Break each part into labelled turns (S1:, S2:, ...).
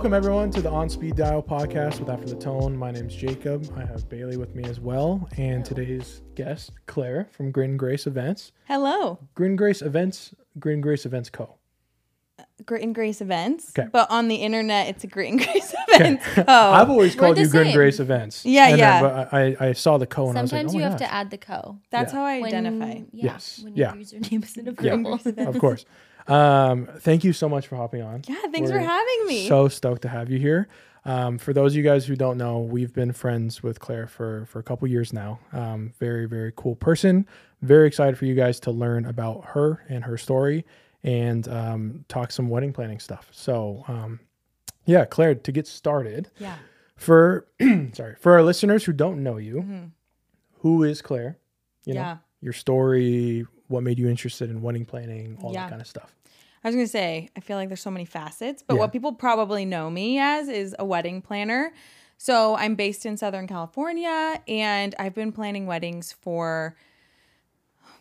S1: Welcome everyone to the On Speed Dial podcast with After the Tone. My name's Jacob. I have Bailey with me as well, and today's guest, Claire from Grin Grace Events.
S2: Hello,
S1: Grin Grace Events, Grin Grace Events Co.
S2: Grit and Grace Events.
S1: Okay.
S2: But on the internet, it's a Grit and Grace Events.
S1: I've
S2: Oh,
S1: always called
S3: the
S1: you Grin
S3: same.
S1: Grace Events.
S2: Yeah,
S1: And then-
S2: yeah.
S1: but I, I saw the Co. and I was like,
S3: Sometimes
S1: oh
S3: you
S1: my
S3: have
S1: gosh.
S3: to add the co.
S2: that's
S1: Yeah.
S2: how I
S3: When-
S2: identify.
S3: Yeah,
S1: Yes.
S3: When your
S1: Yeah.
S3: username isn't
S1: Yeah.
S3: available.
S1: of course. Um, thank you so much for hopping on.
S2: Yeah, thanks
S1: We're
S2: for having me.
S1: So stoked to have you here. Um, for those of you guys who don't know, we've been friends with Claire for for a couple years now. Um, very very cool person. Very excited for you guys to learn about her and her story and um, talk some wedding planning stuff. So um, yeah, Claire, to get started,
S2: yeah.
S1: for sorry for our listeners who don't know you,
S2: Mhm.
S1: who is Claire? You know
S2: Yeah.
S1: your story, what made you interested in wedding planning, all
S2: Yeah.
S1: that kind of stuff.
S2: I was gonna say, I feel like there's so many facets, but
S1: Yeah.
S2: what people probably know me as is a wedding planner. So I'm based in Southern California, and I've been planning weddings for,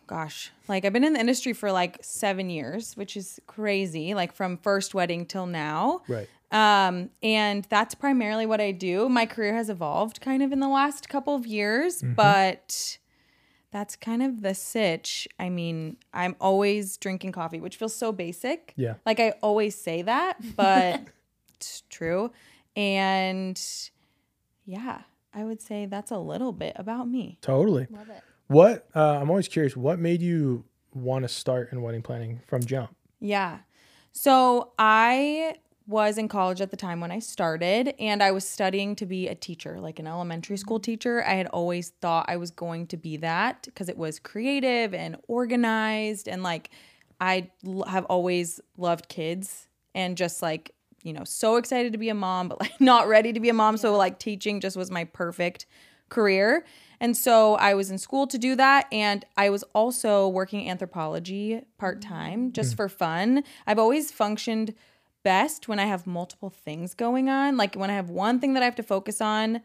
S2: gosh, like I've been in the industry for like seven years, which is crazy. Like from first wedding till now.
S1: Right.
S2: Um, and that's primarily what I do. My career has evolved kind of in the last couple of years,
S1: Mm-hmm.
S2: but that's kind of the sitch. I mean, I'm always drinking coffee, which feels so basic.
S1: Yeah.
S2: Like I always say that, but it's true. And yeah, I would say that's a little bit about me.
S1: Totally.
S3: Love it.
S1: What uh, I'm always curious. What made you want to start in wedding planning from jump?
S2: Yeah. So I was in college at the time when I started, and I was studying to be a teacher, like an elementary school mm-hmm. teacher. I had always thought I was going to be that because it was creative and organized, and like I l- have always loved kids and just like, you know, so excited to be a mom, but like not ready to be a mom. So, like, teaching just was my perfect career. And so I was in school to do that. And I was also working Anthropologie part time mm. just mm. for fun. I've always functioned best when I have multiple things going on. Like when I have one thing that I have to focus on,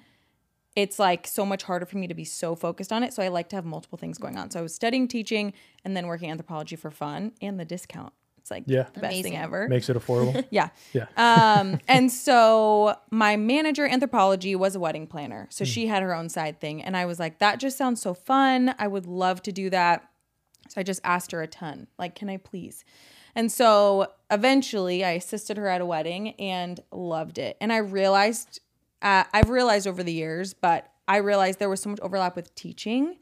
S2: it's like so much harder for me to be so focused on it. So I like to have multiple things going on. So I was studying teaching and then working Anthropologie for fun and the discount. It's like
S1: Yeah.
S2: the best thing ever.
S1: Makes it affordable.
S2: Yeah.
S1: Yeah.
S2: Um, and so my manager Anthropologie was a wedding planner. So she had her own side thing. And I was like, that just sounds so fun. I would love to do that. So I just asked her a ton. Like, can I please? And so eventually I assisted her at a wedding and loved it. And I realized, uh, I've realized over the years, but I realized there was so much overlap with teaching.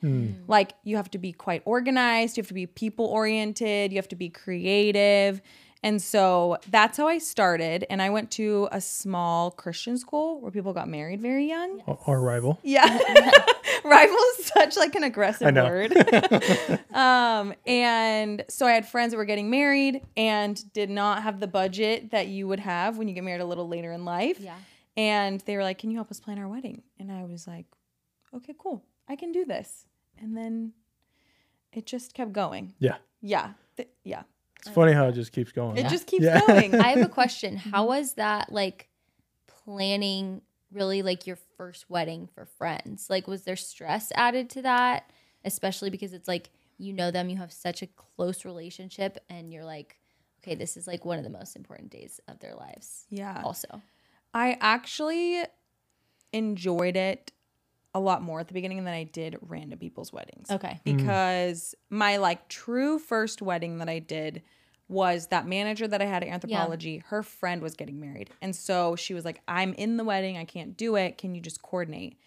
S2: Like, you have to be quite organized, you have to be people oriented, you have to be creative. And so that's how I started. And I went to a small Christian school where people got married very young.
S1: Our- Our rival.
S2: Yeah. Rival is such like an aggressive
S1: know.
S2: word. um, and so I had friends that were getting married and did not have the budget that you would have when you get married a little later in life.
S3: Yeah.
S2: And they were like, Can you help us plan our wedding? And I was like, Okay, cool. I can do this. And then it just kept going.
S1: Yeah.
S2: Yeah. Th- yeah.
S1: It's oh. funny how it just keeps going.
S2: It just keeps
S1: Yeah.
S2: going.
S3: I have a question. How was that like planning really like your first wedding for friends? Like was there stress added to that? Especially because it's like you know them, you have such a close relationship and you're like, okay, this is like one of the most important days of their lives.
S2: yeah.
S3: Also.
S2: I actually enjoyed it a lot more at the beginning than I did random people's weddings.
S3: Okay. Mm.
S2: Because my like true first wedding that I did was that manager that I had at Anthropologie, her friend was getting married. And so she was like, I'm in the wedding, I can't do it. Can you just coordinate?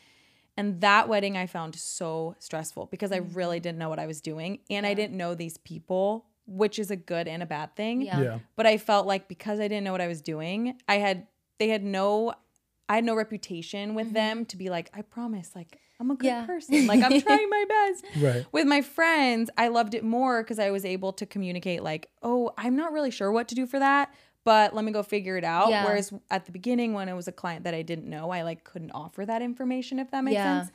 S2: And that wedding I found so stressful because I mm-hmm. really didn't know what I was doing and I didn't know these people, which is a good and a bad thing
S3: Yeah.
S1: Yeah.
S2: but I felt like because I didn't know what I was doing, I had they had no I had no reputation with mm-hmm. them to be like, I promise, like I'm a good
S3: Yeah.
S2: person. Like I'm trying my best.
S1: Right.
S2: With my friends, I loved it more because I was able to communicate like, oh, I'm not really sure what to do for that, but let me go figure it out.
S3: Yeah.
S2: Whereas at the beginning, when it was a client that I didn't know, I like couldn't offer that information if that makes
S3: Yeah.
S2: sense.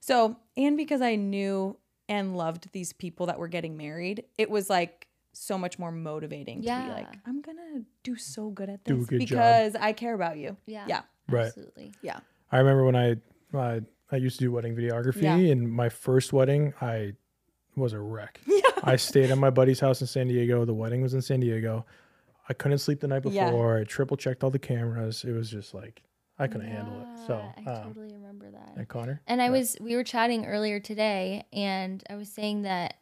S2: So, and because I knew and loved these people that were getting married, it was like so much more motivating yeah. to be like, I'm gonna do so good at
S1: Do a
S2: this
S1: good job.
S2: because I care about you.
S3: Yeah.
S2: Yeah.
S1: Right.
S3: Absolutely.
S2: Yeah.
S1: I remember when I I, I used to do wedding videography,
S2: Yeah.
S1: and my first wedding, I was a wreck. Yeah. I stayed at my buddy's house in San Diego. The wedding was in San Diego. I couldn't sleep the night
S2: Yeah.
S1: before. I triple checked all the cameras. It was just like I couldn't handle it. So,
S3: Yeah, I
S1: um,
S3: totally remember that.
S1: and Connor,
S3: And I
S1: Yeah.
S3: was, we were chatting earlier today, and I was saying that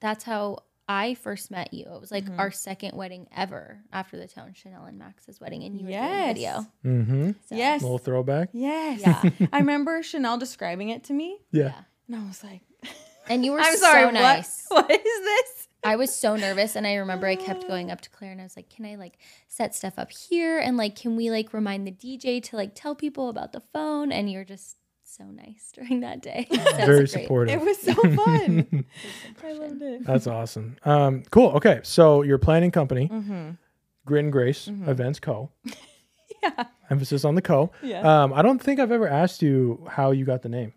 S3: that's how I first met you. It was like
S2: Mhm.
S3: our second wedding ever After the Tone Chanel and Max's wedding, and you were
S2: Yes.
S3: doing video.
S1: mm-hmm.
S3: So,
S2: Yes.
S1: little throwback.
S2: Yes.
S3: Yeah.
S2: I remember Chanel describing it to me,
S1: Yeah.
S3: yeah.
S2: and I was like,
S3: And you were
S2: I'm
S3: so
S2: sorry, what-
S3: nice.
S2: what is this?
S3: I was so nervous, and I remember I kept going up to Claire, and I was like, "Can I like set stuff up here? And like, can we like remind the DJ to like tell people about the phone?" And you were just so nice during that day. So
S1: Very supportive.
S2: It was so fun.
S3: Good
S2: I loved it.
S1: That's awesome. Um, cool. Okay, so your planning company,
S2: Mm-hmm.
S1: Grit and Grace
S2: Mhm.
S1: Events Co.
S2: Yeah.
S1: Emphasis on the co.
S2: Yeah.
S1: Um, I don't think I've ever asked you how you got the name,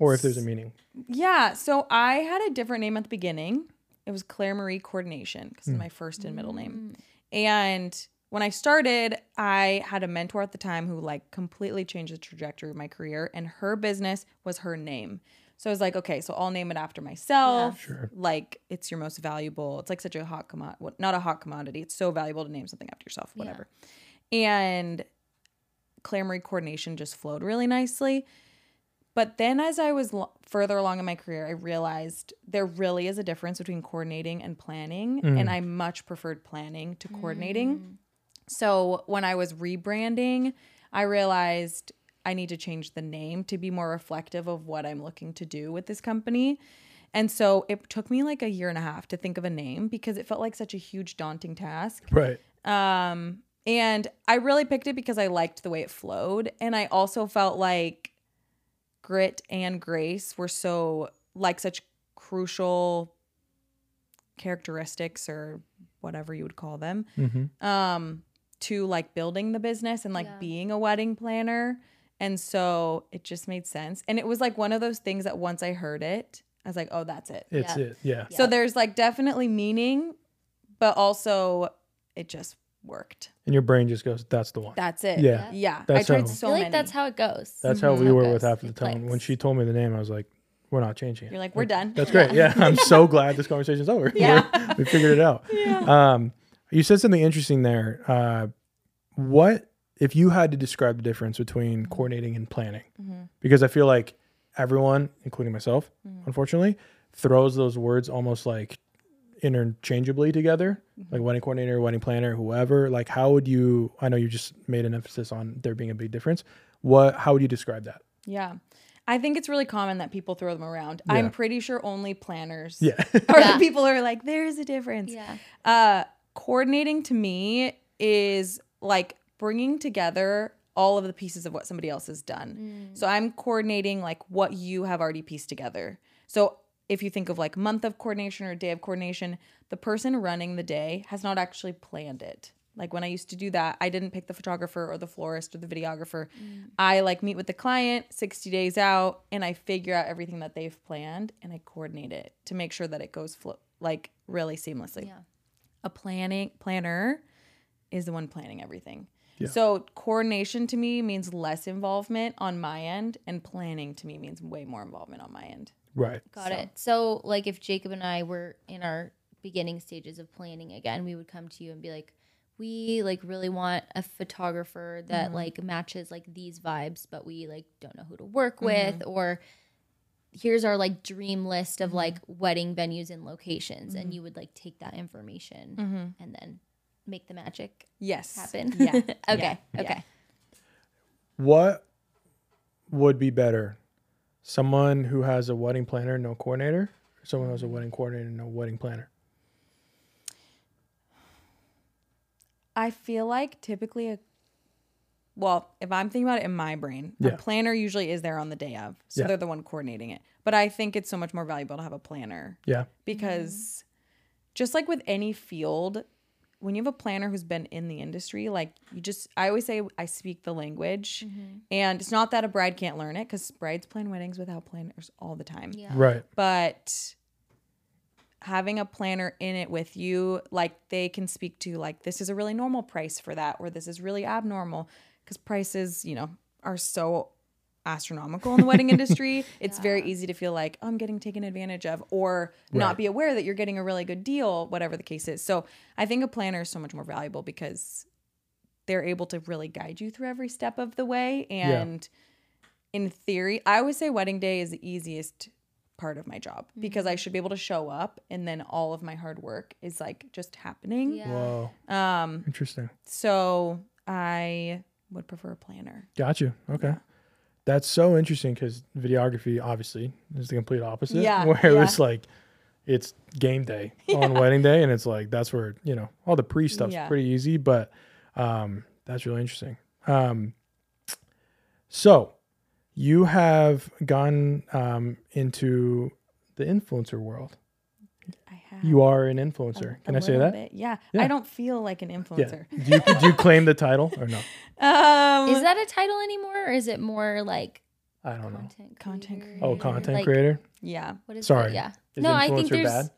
S1: or if there's a meaning.
S2: Yeah. So I had a different name at the beginning. It was Claire Marie Coordination because
S1: Hmm.
S2: it's my first and middle name.
S3: Mm.
S2: And when I started, I had a mentor at the time who like completely changed the trajectory of my career, and her business was her name. So I was like, okay, so I'll name it after myself.
S1: Sure.
S2: Like it's your most valuable. It's like such a hot commodity. Not a hot commodity. It's so valuable to name something after yourself.
S3: Yeah.
S2: Whatever. And Claire Marie coordination just flowed really nicely. But then as I was lo- further along in my career, I realized there really is a difference between coordinating and planning.
S1: Mm.
S2: And I much preferred planning to coordinating. So when I was rebranding, I realized I need to change the name to be more reflective of what I'm looking to do with this company. And so it took me like a year and a half to think of a name because it felt like such a huge daunting task.
S1: Right.
S2: Um, and I really picked it because I liked the way it flowed. And I also felt like grit and grace were so like such crucial characteristics or whatever you would call them
S1: Mm-hmm.
S2: um to like building the business and like
S3: Yeah.
S2: being a wedding planner and so it just made sense and it was like one of those things that once i heard it i was like oh that's it
S1: It's
S3: Yeah.
S1: it. Yeah.
S2: so
S3: Yeah.
S2: there's like definitely meaning but also it just worked
S1: And your brain just goes, "That's the one."
S2: that's it
S1: Yeah.
S2: yeah
S1: That's
S2: i tried
S1: how-
S2: so
S3: I feel like
S2: many
S3: that's how it goes.
S1: That's how
S2: Mhm.
S1: we
S3: How
S1: were
S3: goes.
S1: with after the
S3: It
S1: tone. When she told me the name, I was like, "We're not changing it."
S2: you're like we're done
S1: That's great. Yeah, I'm so glad this conversation's over.
S2: Yeah.
S1: we figured it out.
S2: yeah
S1: Um, you said something interesting there. Uh, what if you had to describe the difference between coordinating and planning?
S2: Mhm.
S1: Because I feel like everyone, including myself,
S2: Mhm.
S1: unfortunately, throws those words almost like interchangeably together,
S2: Mm-hmm.
S1: like wedding coordinator, wedding planner, whoever. Like, how would you? I know you just made an emphasis on there being a big difference. What? How would you describe that?
S2: yeah i think it's really common that people throw them around
S1: Yeah.
S2: i'm pretty sure only planners
S1: Yeah.
S2: are
S3: Yeah.
S2: the people who are like there's a difference
S3: Yeah.
S2: uh coordinating to me is like bringing together all of the pieces of what somebody else has done.
S3: Mm.
S2: so i'm coordinating like what you have already pieced together. So if you think of like month of coordination or day of coordination the person running the day has not actually planned it. Like when i used to do that i didn't pick the photographer or the florist or the videographer. I like meet with the client 60 days out and i figure out everything that they've planned and i coordinate it to make sure that it goes flow like really seamlessly.
S3: Yeah.
S2: A planning planner is the one planning everything.
S1: Yeah.
S2: So coordination to me means less involvement on my end, and planning to me means way more involvement on my end.
S1: Right.
S3: Got
S2: So-
S3: it. So, like, if Jacob and I were in our beginning stages of planning again, we would come to you and be like, we like really want a photographer that
S2: Mhm.
S3: like matches like these vibes, but we like don't know who to work
S2: Mm-hmm.
S3: with, or here's our like dream list of
S2: Mhm.
S3: like wedding venues and locations,
S2: Mhm.
S3: and you would like take that information
S2: Mm-hmm.
S3: and then make the magic
S2: Yes.
S3: happen.
S2: Yeah.
S3: okay.
S2: Yeah.
S3: Okay.
S1: What would be better? Someone who has a wedding planner, no coordinator, or someone who has a wedding coordinator, no wedding planner.
S2: I feel like typically a well, if I'm thinking about it in my brain,
S1: Yeah.
S2: a planner usually is there on the day of. So
S1: Yeah.
S2: they're the one coordinating it. But I think it's so much more valuable to have a planner
S1: Yeah.
S2: because just like with any field, when you have a planner who's been in the industry, like you just, I always say I speak the language. Mm-hmm. And it's not that a bride can't learn it because brides plan weddings without planners all the time.
S3: Yeah.
S1: Right.
S2: But having a planner in it with you, like they can speak to, like, this is a really normal price for that, or this is really abnormal because prices, you know, are so astronomical in the wedding industry. It's very easy to feel like oh, I'm getting taken advantage of or
S1: Right.
S2: not be aware that you're getting a really good deal, whatever the case is. So I think a planner is so much more valuable because they're able to really guide you through every step of the way. And in theory, I always say wedding day is the easiest part of my job because I should be able to show up and then all of my hard work is like just happening.
S3: Yeah.
S1: Whoa,
S2: Um,
S1: interesting.
S2: so I would prefer a planner.
S1: Got you. Okay. That's so interesting because videography obviously is the complete opposite.
S2: Yeah,
S1: Where
S2: yeah.
S1: it's like it's game day on wedding day and it's like that's where, you know, all the pre stuff's
S2: Yeah.
S1: pretty easy, but um that's really interesting. Um so you have gone um into the influencer world.
S2: I have.
S1: You are an influencer.
S2: a
S1: Can I say that?
S2: bit. Yeah.
S1: Yeah.
S2: I don't feel like an influencer.
S1: Do you do you claim the title or no?
S2: Um,
S3: Is that a title anymore, or is it more like
S1: I don't know.
S3: content?
S2: Content
S3: creator?
S1: Oh, content
S3: Like,
S1: creator?
S2: yeah.
S3: What is
S1: Sorry.
S3: It? Yeah.
S1: Is
S3: no, I think there's
S1: bad?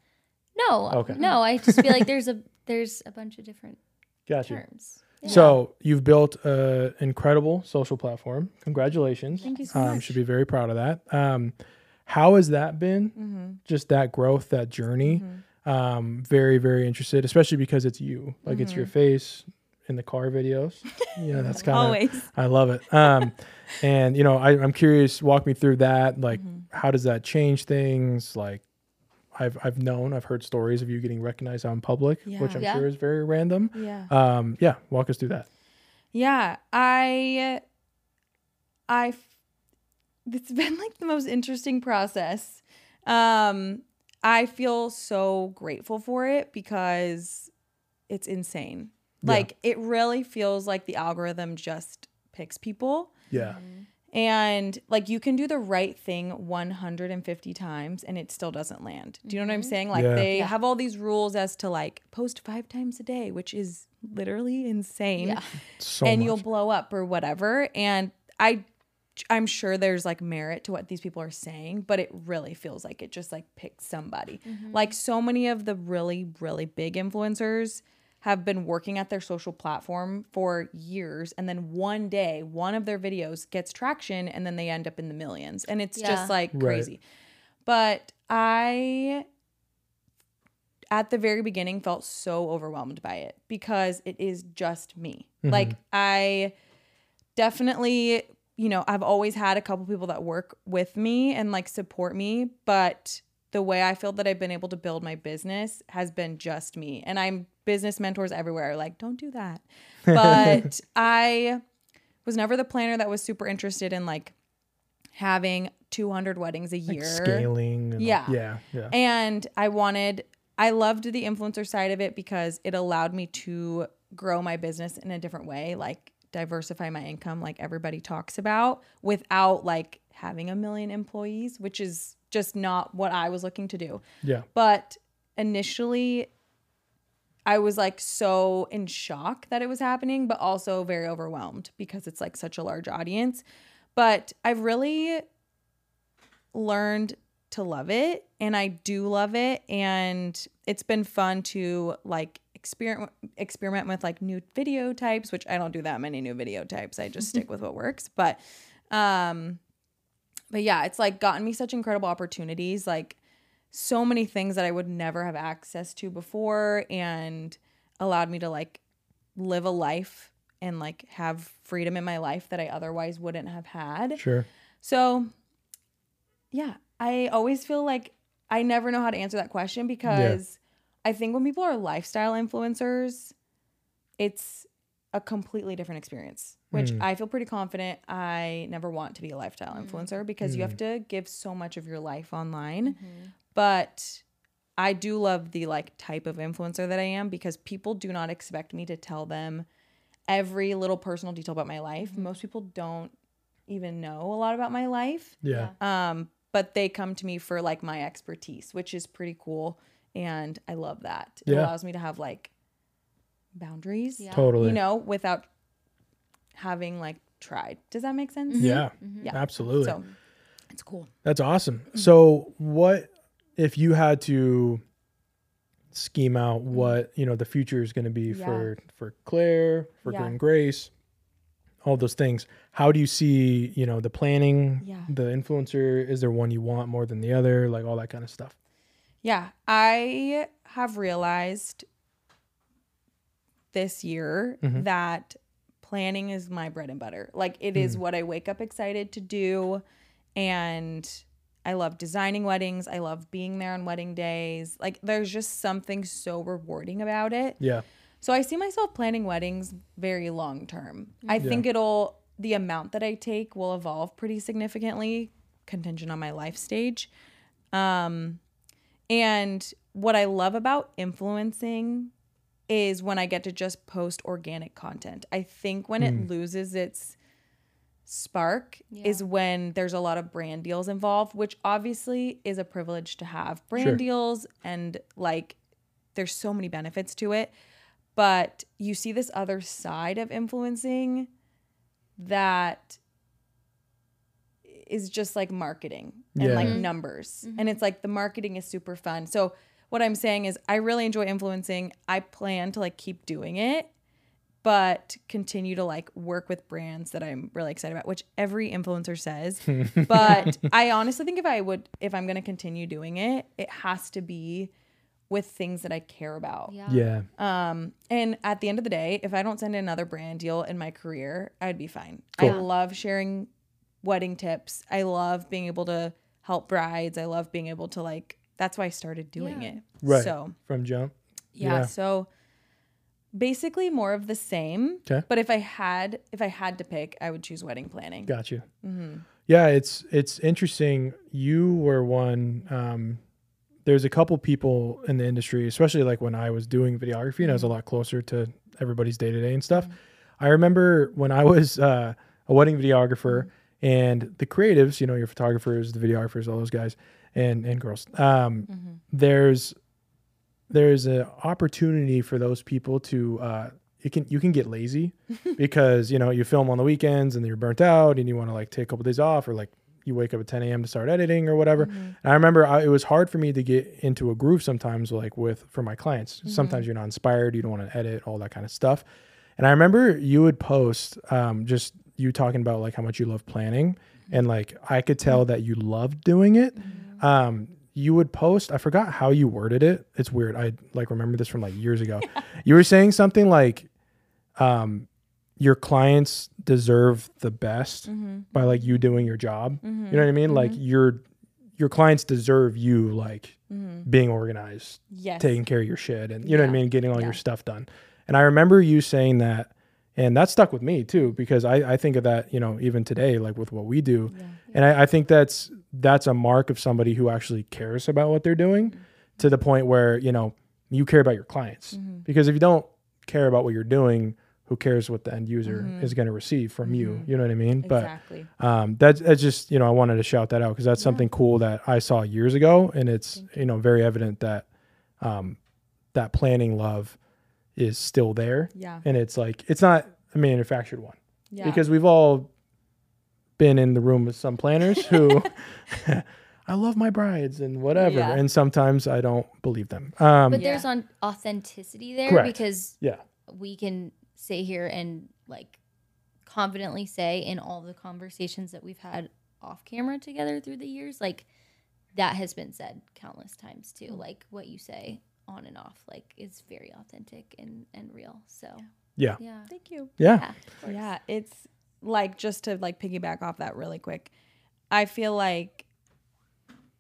S3: no.
S1: Okay.
S3: No, I just feel like there's a there's a bunch of different
S1: Got you.
S3: terms. Yeah.
S1: So you've built an incredible social platform. Congratulations.
S2: Thank you so
S1: Um,
S2: much.
S1: should be very proud of that. Um, how has that been?
S2: Mm-hmm.
S1: Just that growth, that journey. Um, very, very interested, especially because it's you. Like it's your face in the car videos. Know, that's kind of
S2: Always.
S1: I love it. Um, and you know, I, I'm curious. Walk me through that. Like,
S2: Mm-hmm.
S1: how does that change things? Like, I've I've known, I've heard stories of you getting recognized out in public, which I'm
S3: Yeah.
S1: sure is very random.
S2: Yeah.
S1: Um, yeah, walk us through that.
S2: Yeah, I, I, it's been like the most interesting process. Um, I feel so grateful for it because it's insane.
S1: Yeah.
S2: Like it really feels like the algorithm just picks people.
S1: Yeah,
S2: And like you can do the right thing 150 times and it still doesn't land. Do you know what I'm saying? Like
S1: Yeah.
S2: they
S3: Yeah.
S2: have all these rules as to like post five times a day, which is literally insane
S3: Yeah.
S1: so
S2: and
S1: much.
S2: you'll blow up or whatever. And I, I'm sure there's like merit to what these people are saying, but it really feels like it just like picked somebody. Mm-hmm. Like so many of the really, really big influencers have been working at their social platform for years and then one day one of their videos gets traction and then they end up in the millions and it's
S3: Yeah.
S2: just like
S1: Right.
S2: crazy but i at the very beginning felt so overwhelmed by it because it is just me. Mm-hmm. Like I definitely, you know, I've always had a couple people that work with me and like support me, but the way I feel that I've been able to build my business has been just me. And I'm business mentors everywhere like, don't do that. But I was never the planner that was super interested in like having 200 weddings a
S1: like
S2: year.
S1: scaling. and-
S2: Yeah.
S1: yeah, yeah.
S2: And I wanted, I loved the influencer side of it because it allowed me to grow my business in a different way, like diversify my income, like everybody talks about, without like having a million employees, which is just not what I was looking to do.
S1: yeah.
S2: But initially, I was like so in shock that it was happening, but also very overwhelmed because it's like such a large audience. But I've really learned to love it and I do love it and it's been fun to like experiment experiment with like new video types which I don't do that many new video types I just stick with what works but um but yeah it's like gotten me such incredible opportunities like so many things that I would never have access to before and allowed me to like live a life and like have freedom in my life that I otherwise wouldn't have had.
S1: Sure.
S2: So, yeah, I always feel like I never know how to answer that question because I think when people are lifestyle influencers, it's a completely different experience, which
S1: Mm.
S2: I feel pretty confident I never want to be a lifestyle influencer because you have to give so much of your life online. But I do love the like type of influencer that I am because people do not expect me to tell them every little personal detail about my life. Most people don't even know a lot about my life.
S1: Yeah.
S2: Um, but they come to me for like my expertise, which is pretty cool. And I love that. It
S1: Yeah.
S2: allows me to have like boundaries,
S3: Yeah.
S1: Totally.
S2: you know, without having like tried. Does that make sense? Mm-hmm.
S1: Yeah. Mm-hmm.
S2: Yeah.
S1: Absolutely.
S2: So it's cool.
S1: That's awesome. Mm-hmm. So, what if you had to scheme out what you know the future is going to be
S2: Yeah.
S1: for for Claire, for
S2: Yeah.
S1: Grin Grace? all those things. How do you see, you know, the planning,
S2: Yeah.
S1: the influencer? Is there one you want more than the other? Like all that kind of stuff.
S2: Yeah, I have realized this year
S1: Mhm.
S2: that planning is my bread and butter. Like it is
S1: Mm.
S2: what I wake up excited to do and I love designing weddings. I love being there on wedding days. Like there's just something so rewarding about it.
S1: Yeah.
S2: So I see myself planning weddings very long term. I
S1: Yeah.
S2: think it'll the amount that I take will evolve pretty significantly, contingent on my life stage. Um, and what I love about influencing is when I get to just post organic content. I think when it hmm. loses its spark is when there's a lot of brand deals involved, which obviously is a privilege to have brand
S1: Sure.
S2: deals and like there's so many benefits to it. But you see this other side of influencing that is just like marketing and
S1: Yeah.
S2: like numbers. And it's like the marketing is super fun. So what I'm saying is I really enjoy influencing. I plan to like keep doing it, but continue to like work with brands that I'm really excited about, which every influencer says. but I honestly think if I would if I'm going to continue doing it, it has to be with things that I care about.
S3: Yeah.
S1: Yeah.
S2: Um, and at the end of the day, if I don't send another brand deal in my career, I'd be fine. I love sharing wedding tips. I love being able to help brides. I love being able to like. That's why I started doing
S3: Yeah.
S2: it.
S1: Right.
S2: So
S1: From jump.
S2: yeah,
S1: Yeah.
S2: So basically more of the same.
S1: 'Kay.
S2: But if I had if I had to pick, I would choose wedding planning.
S1: Got you.
S2: Mm-hmm.
S1: Yeah, it's it's interesting. You were one. Um, there's a couple people in the industry, especially like when I was doing videography, and I was a lot closer to everybody's day to day and stuff. I remember when I was uh, a wedding videographer, and the creatives, you know, your photographers, the videographers, all those guys and and girls. Um, There's there's an opportunity for those people to uh, you can you can get lazy because you know you film on the weekends and you're burnt out and you want to like take a couple days off or like you wake up at 10 a.m. to start editing or whatever. And I remember I, it was hard for me to get into a groove sometimes, like with for my clients. Sometimes you're not inspired, you don't want to edit, all that kind of stuff. And I remember you would post um, just you talking about like how much you love planning, mm-hmm. and like I could tell that you loved doing it. Mm-hmm. Um, you would post. I forgot how you worded it. It's weird. I like remember this from like years ago. You were saying something like, um, your clients deserve the best mm-hmm. by like you doing your job. You know what I mean? Like your your clients deserve you like being organized,
S2: Yes.
S1: taking care of your shit, and you know what I mean, getting all
S2: Yeah.
S1: your stuff done. And I remember you saying that, and that stuck with me too because I I think of that you know even today like with what we do, and I, I think that's that's a mark of somebody who actually cares about what they're doing to the point where you know you care about your clients. Because if you don't care about what you're doing who cares what the end user is going to receive from you? You know what i mean?
S2: Exactly.
S1: but um that's, that's just you know i wanted to shout that out because that's something cool that i saw years ago and it's you know very evident that um that planning love is still there
S2: yeah.
S1: and it's like it's not a manufactured one
S2: Yeah.
S1: because we've all been in the room with some planners who I love my brides and whatever,
S2: Yeah.
S1: and sometimes I don't believe them. Um,
S3: But
S2: Yeah.
S3: there's on authenticity there
S1: Correct.
S3: because
S1: yeah,
S3: we can sit here and like confidently say in all the conversations that we've had off camera together through the years, like that has been said countless times too. Like what you say on and off, like is very authentic and and real. So
S1: yeah,
S3: yeah,
S2: Thank you.
S1: yeah,
S3: yeah.
S2: Yeah, it's like just to like piggyback off that really quick. I feel like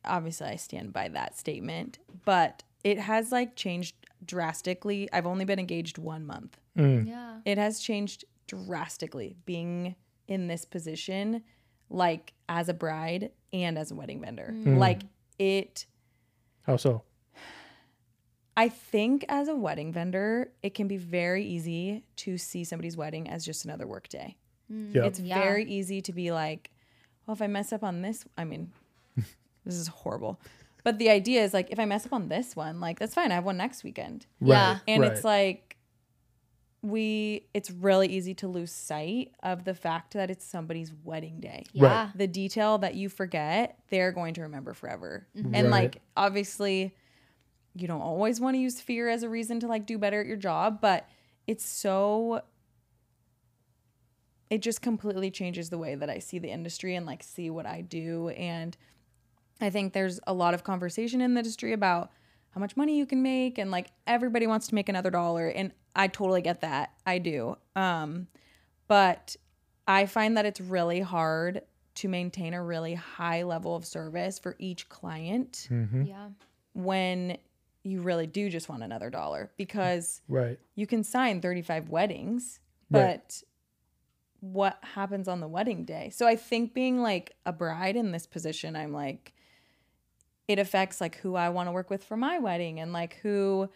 S2: obviously I stand by that statement, but it has like changed drastically. I've only been engaged 1 month.
S1: Mm.
S3: yeah.
S2: It has changed drastically being in this position like as a bride and as a wedding vendor. Like it
S1: How so?
S2: I think as a wedding vendor, it can be very easy to see somebody's wedding as just another work day. Mm.
S1: Yeah,
S2: It's
S3: Yeah.
S2: very easy to be like, well, if I mess up on this, I mean, this is horrible. But the idea is like, if I mess up on this one, like, that's fine. I have one next weekend.
S3: Yeah.
S1: Right,
S2: And
S1: right.
S2: it's like, we, it's really easy to lose sight of the fact that it's somebody's wedding day.
S3: Yeah.
S2: The detail that you forget, they're going to remember forever. Mm-hmm. And
S1: Right.
S2: like, obviously, you don't always want to use fear as a reason to like do better at your job, but it's so it just completely changes the way that I see the industry and like see what I do. And I think there's a lot of conversation in the industry about how much money you can make and like everybody wants to make another dollar and I totally get that. I do. Um but I find that it's really hard to maintain a really high level of service for each client
S1: Mm-hmm.
S3: Yeah.
S2: when you really do just want another dollar because
S1: Right.
S2: you can sign 35 weddings,
S1: Right.
S2: but what happens on the wedding day? So I think being like a bride in this position, I'm like, it affects like who I want to work with for my wedding and like who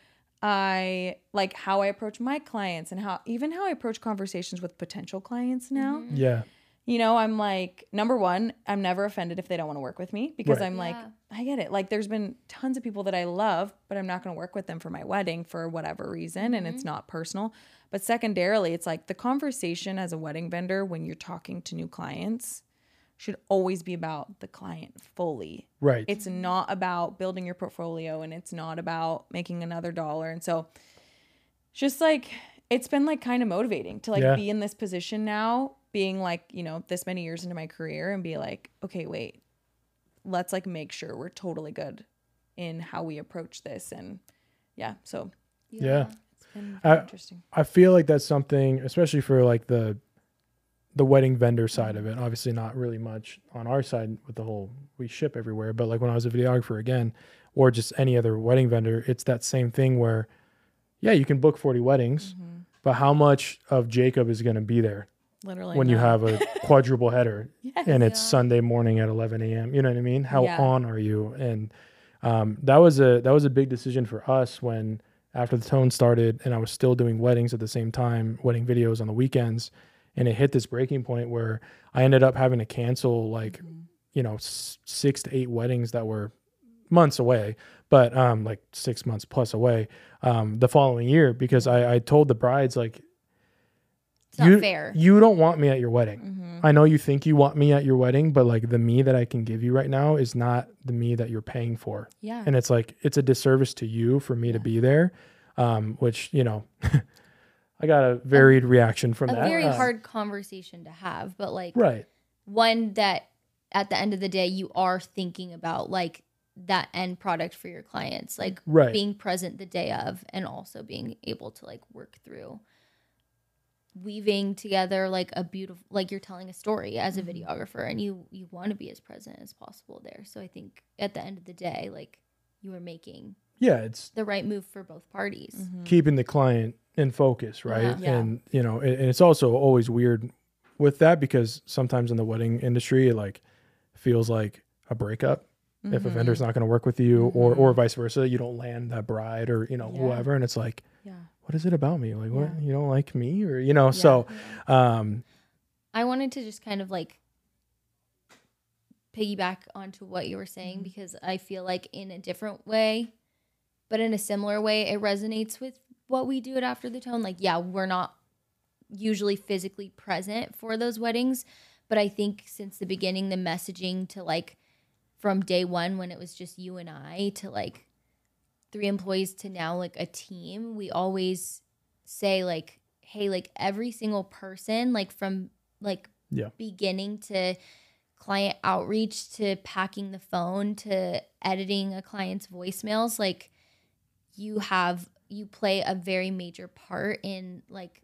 S2: I like how I approach my clients and how even how I approach conversations with potential clients now.
S3: Mm-hmm.
S1: Yeah.
S2: You know, I'm like, number one, I'm never offended if they don't want to work with me because
S1: Right.
S2: I'm like,
S3: Yeah.
S2: I get it. Like, there's been tons of people that I love, but I'm not going to work with them for my wedding for whatever reason. And it's mm-hmm. not personal. But secondarily, it's like the conversation as a wedding vendor when you're talking to new clients should always be about the client fully.
S1: Right.
S2: It's not about building your portfolio and it's not about making another dollar. And so just like it's been like kind of motivating to like
S1: Yeah.
S2: be in this position now, being like, you know, this many years into my career and be like, okay, wait, let's like make sure we're totally good in how we approach this. And yeah, so
S1: Yeah.
S2: it's been
S1: I-
S2: interesting.
S1: I feel like that's something, especially for like the the wedding vendor side of it. Obviously, not really much on our side with the whole we ship everywhere. But like when I was a videographer again, or just any other wedding vendor, it's that same thing where, yeah, you can book forty weddings,
S2: Mm-hmm.
S1: but how much of Jacob is going to be there
S2: Literally.
S1: when you have a quadruple header
S2: Yes.
S1: and it's
S3: Yeah.
S1: Sunday morning at 11 a.m. You know what I mean? How
S2: Yeah.
S1: on are you? And um, that was a that was a big decision for us when after the tone started and I was still doing weddings at the same time, wedding videos on the weekends, and it hit this breaking point where I ended up having to cancel like
S2: Mm-hmm.
S1: you know s- six to eight weddings that were months away, but um, like six months plus away um, the following year because I, I told the brides like
S3: It's not
S1: you
S3: fair.
S1: you don't want me at your wedding.
S2: Mm-hmm.
S1: I know you think you want me at your wedding, but like the me that I can give you right now is not the me that you're paying for.
S2: Yeah.
S1: And it's like it's a disservice to you for me to be there. Um, which, you know, I got a varied reaction from
S3: a
S1: that.
S3: very
S1: Uh,
S3: hard conversation to have, but like
S1: Right.
S3: one that at the end of the day you are thinking about like that end product for your clients, like
S1: Right.
S3: being present the day of and also being able to like work through weaving together like a beautiful like you're telling a story as a videographer and you you want to be as present as possible there. So I think at the end of the day like you are making
S1: Yeah, it's
S3: the right move for both parties.
S2: Mm-hmm.
S1: keeping the client in focus, right?
S3: Yeah.
S2: Yeah.
S1: And you know, and, and it's also always weird with that because sometimes in the wedding industry it like feels like a breakup if a
S2: Mm-hmm.
S1: vendor's not going to work with you or or vice versa you don't land that bride or you know
S2: Yeah.
S1: whoever and it's like
S2: Yeah.
S1: What is it about me like what
S2: Yeah.
S1: you don't like me or you know so um
S3: I wanted to just kind of like piggyback onto what you were saying
S2: Mm-hmm.
S3: because I feel like in a different way, but in a similar way, it resonates with what we do at After the Tone. Like, yeah, we're not usually physically present for those weddings, but I think since the beginning, the messaging to like from day one when it was just you and I to like three employees to now like a team, we always say like, hey, like every single person, like from like
S1: Yeah.
S3: beginning to client outreach to packing the phone to editing a client's voicemails, like you have you play a very major part in like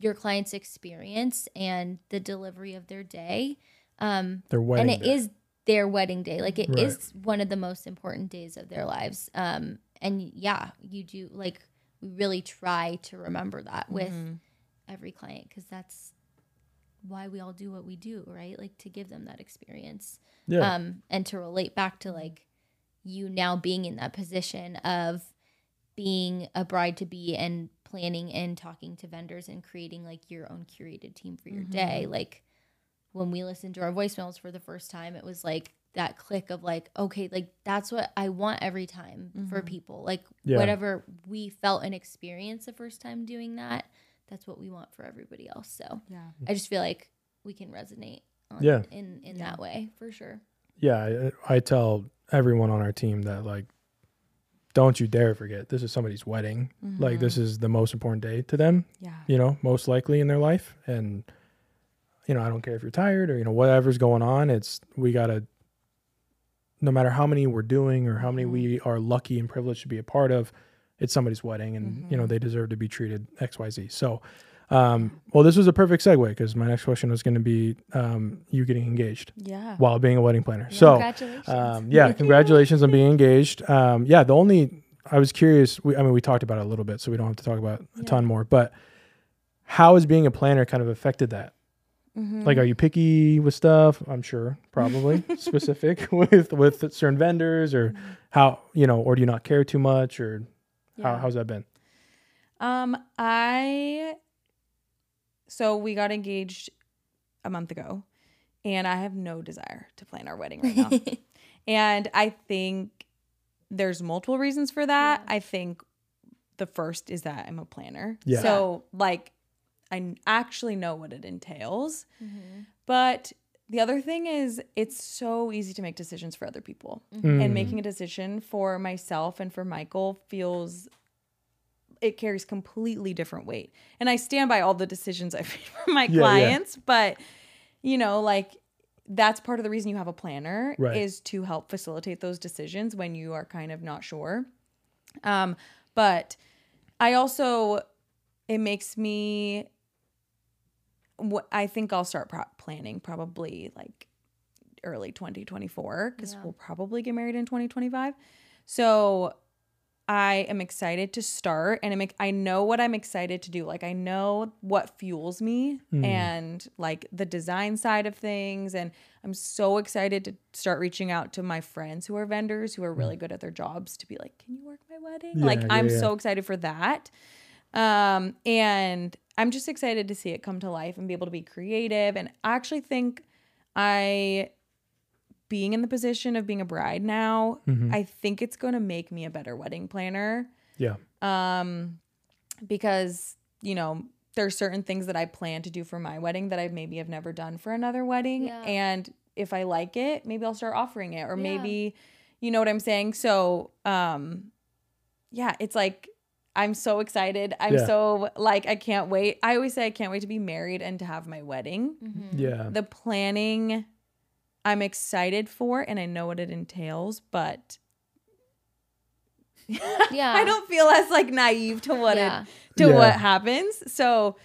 S3: your client's experience and the delivery of their day. Um,
S1: wedding
S3: and it is their wedding day like it is
S1: Right.
S3: one of the most important days of their lives um and yeah you do like we really try to remember that with
S2: Mm-hmm.
S3: every client because that's why we all do what we do right like to give them that experience
S1: yeah
S3: um and to relate back to like you now being in that position of being a bride to be and planning and talking to vendors and creating like your own curated team for your
S1: Mm-hmm.
S3: day like when we listened to our voicemails for the first time it was like that click of like okay like that's what i want every time for people like
S1: Mm-hmm. Yeah.
S3: whatever we felt and experienced the first time doing that that's what we want for everybody else so
S2: Yeah.
S3: i just feel like we can resonate on,
S1: Yeah.
S3: in in that way for sure
S1: yeah I, I tell everyone on our team that like don't you dare forget this is somebody's wedding like this is the most important day to them
S2: Yeah.
S1: you know most likely in their life and you know, I don't care if you're tired or you know whatever's going on. It's we gotta, no matter how many we're doing or how many we are lucky and privileged to be a part of, it's somebody's wedding, and you know they deserve to be treated X Y Z. So. Um, well, this was a perfect segue because my next question was going to be um, you getting engaged
S2: Yeah.
S1: while being a wedding planner. So,
S3: Congratulations.
S1: um, yeah, congratulations on being engaged. Um, yeah, the only I was curious. We, I mean, we talked about it a little bit, so we don't have to talk about a ton more. But how has being a planner kind of affected that?
S2: Mm-hmm.
S1: Like, are you picky with stuff? I'm sure, probably specific with with certain vendors, or how you know, or do you not care too much, or how, how's that been?
S2: Um, I so we got engaged a month ago, and I have no desire to plan our wedding right now. and I think there's multiple reasons for that. I think the first is that I'm a planner.
S1: Yeah.
S2: So like I actually know what it entails.
S3: Mm-hmm.
S2: But the other thing is it's so easy to make decisions for other people.
S1: Mm.
S2: And making a decision for myself and for Michael feels it carries completely different weight. And I stand by all the decisions I've made for my
S1: Yeah, yeah.
S2: clients, but you know, like that's part of the reason you have a planner
S1: Right.
S2: is to help facilitate those decisions when you are kind of not sure. Um, but I also it makes me what I think I'll start pro- planning probably like early 2024 because
S3: Yeah.
S2: we'll probably get married in 2025. So I am excited to start and I'm, I know what I'm excited to do. Like I know what fuels me and like the design side of things and I'm so excited to start reaching out to my friends who are vendors who are really good at their jobs to be like, "Can you work my wedding?"
S1: Yeah,
S2: like
S1: yeah,
S2: I'm so excited for that. Um and I'm just excited to see it come to life and be able to be creative and I actually think I being in the position of being a bride now,
S1: Mm-hmm.
S2: I think it's going to make me a better wedding planner
S1: Yeah,
S2: um because you know there's certain things that I plan to do for my wedding that I maybe have never done for another wedding
S3: Yeah.
S2: and if I like it maybe I'll start offering it or
S3: Yeah.
S2: maybe you know what I'm saying so um yeah it's like I'm so excited I'm
S1: Yeah.
S2: so like I can't wait I always say I can't wait to be married and to have my wedding
S3: Mm-hmm.
S1: yeah,
S2: the planning I'm excited for and I know what it entails but
S3: Yeah.
S2: I don't feel as like naive to what
S3: Yeah.
S2: it to
S1: Yeah.
S2: what happens. So,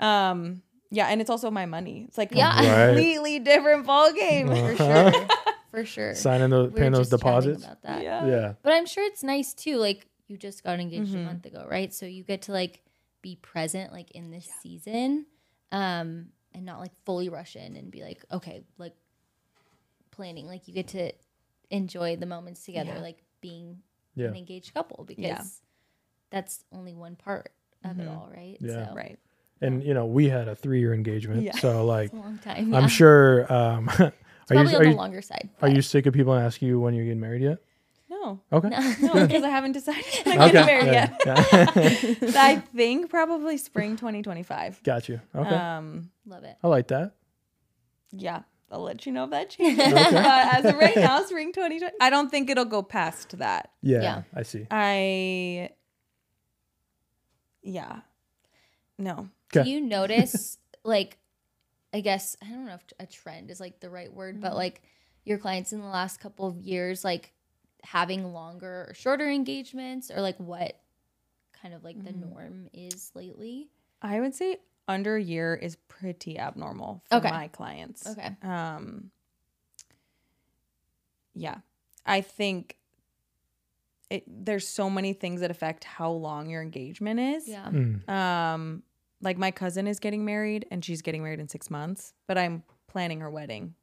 S2: um, yeah, and it's also my money. It's like
S3: Yeah.
S1: Right.
S2: completely different ball game.
S3: For
S1: Uh-huh.
S3: sure. For sure.
S1: signing those,
S3: We
S1: paying those deposits.
S3: About that.
S2: Yeah.
S1: Yeah,
S3: But I'm sure it's nice too. Like you just got engaged
S2: Mhm.
S3: a month ago, right? So you get to like be present like in this season, um, and not like fully rush in and be like, okay, like planning. Like you get to enjoy the moments together,
S2: Yeah.
S3: like being
S1: yeah,
S3: an engaged couple because
S2: Yeah.
S3: that's only one part of it
S2: Mhm.
S3: all, right?
S1: Yeah.
S3: So
S2: Right.
S1: and you know we had a three year engagement,
S2: Yeah.
S1: so like
S3: it's a long time.
S1: I'm sure. Um, are
S3: probably
S1: you
S3: on
S1: are
S3: the
S1: you,
S3: longer side.
S1: are
S3: but-
S1: you sick of people asking you when you're getting married yet?
S2: No,
S1: Okay.
S2: no, because I haven't decided I'm getting married
S1: Yeah,
S2: yet.
S1: yeah.
S2: I think probably spring 2025.
S1: Got you. Okay.
S2: Um,
S3: Love it.
S1: I like that.
S2: yeah, I'll let you know if that changes.
S1: Okay.
S2: but as of right now, spring 2020. I don't think it'll go past that.
S1: Yeah,
S3: Yeah.
S1: I see.
S2: I, yeah, no.
S3: Do you notice like I guess I don't know if a trend is like the right word,
S2: Mm-hmm.
S3: but like your clients in the last couple of years like having longer or shorter engagements or like what kind of like the
S2: Mm-hmm.
S3: norm is lately?
S2: I would say under a year is pretty abnormal for
S3: Okay.
S2: my clients.
S3: Okay.
S2: Um yeah. I think it, there's so many things that affect how long your engagement is.
S3: Yeah.
S1: Mm.
S2: Um like my cousin is getting married and she's getting married in 6 months, but I'm planning her wedding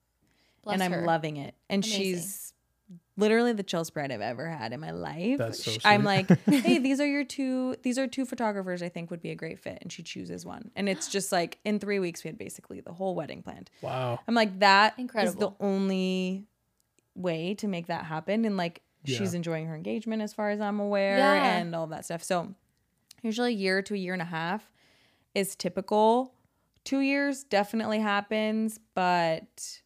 S3: Bless
S2: and I'm
S3: her.
S2: loving it. And
S3: Amazing.
S2: she's literally the chill spread I've ever had in my life.
S1: That's so
S2: Sh- I'm like, hey, these are your two. These are two photographers I think would be a great fit, and she chooses one. And it's just like in three weeks we had basically the whole wedding planned.
S1: Wow.
S2: I'm like, that is
S3: Incredible.
S2: the only way to make that happen. And like,
S1: Yeah.
S2: she's enjoying her engagement as far as I'm aware,
S3: Yeah.
S2: and all that stuff. So usually a year to a year and a half is typical. Two years definitely happens, but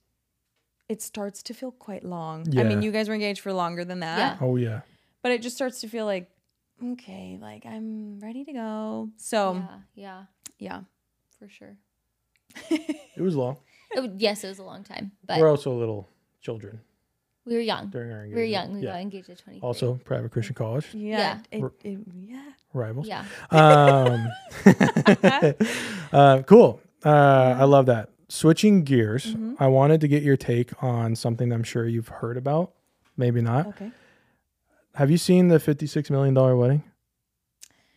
S2: it starts to feel quite long. I mean, you guys were engaged for longer than that,
S3: Yeah.
S1: Oh yeah.
S2: but it just starts to feel like, okay, like I'm ready to go. So
S3: Yeah, yeah,
S2: yeah,
S3: for sure.
S1: It was long.
S3: It yes, it was a long time, but
S1: We're also little children
S3: we were young.
S1: during our engagement.
S3: We were young. We
S1: yeah.
S3: got engaged at 23.
S1: Also, private Christian college
S2: Yeah.
S3: Yeah.
S2: It, it, yeah.
S1: rivals.
S3: yeah.
S1: Um, uh, cool. Uh, I love that. Switching gears,
S2: Mm-hmm.
S1: I wanted to get your take on something I'm sure you've heard about, maybe not.
S2: Okay.
S1: Have you seen the $56 million wedding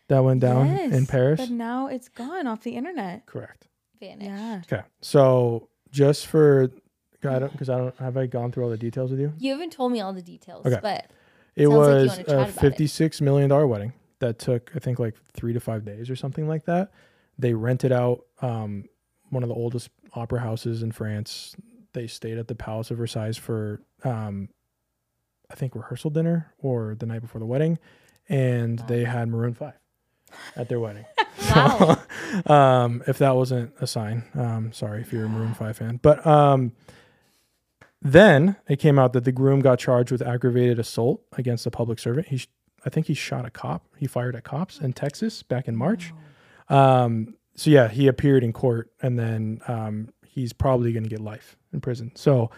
S1: that went down in Paris?
S2: But now it's gone off the internet.
S1: Correct.
S3: Vanished.
S2: Yeah.
S1: Okay. So just for, I don't, because I don't, have I gone through all the details with you?
S3: You haven't told me all the details,
S1: Okay.
S3: but
S1: It
S3: Sounds like
S1: was a
S3: chat about it.
S1: fifty-six million dollar wedding that took, I think, like three to five days or something like that. They rented out um, one of the oldest opera houses in France. They stayed at the Palace of Versailles for, um, I think, rehearsal dinner or the night before the wedding, and they had Maroon Five at their wedding.
S3: Wow.
S1: So, um, if that wasn't a sign, um, sorry if you're a Maroon Five fan, but um, then it came out that the groom got charged with aggravated assault against a public servant. He, sh- I think he shot a cop. He fired at cops in Texas back in March. Um, so yeah, he appeared in court, and then um, he's probably going to get life in prison. So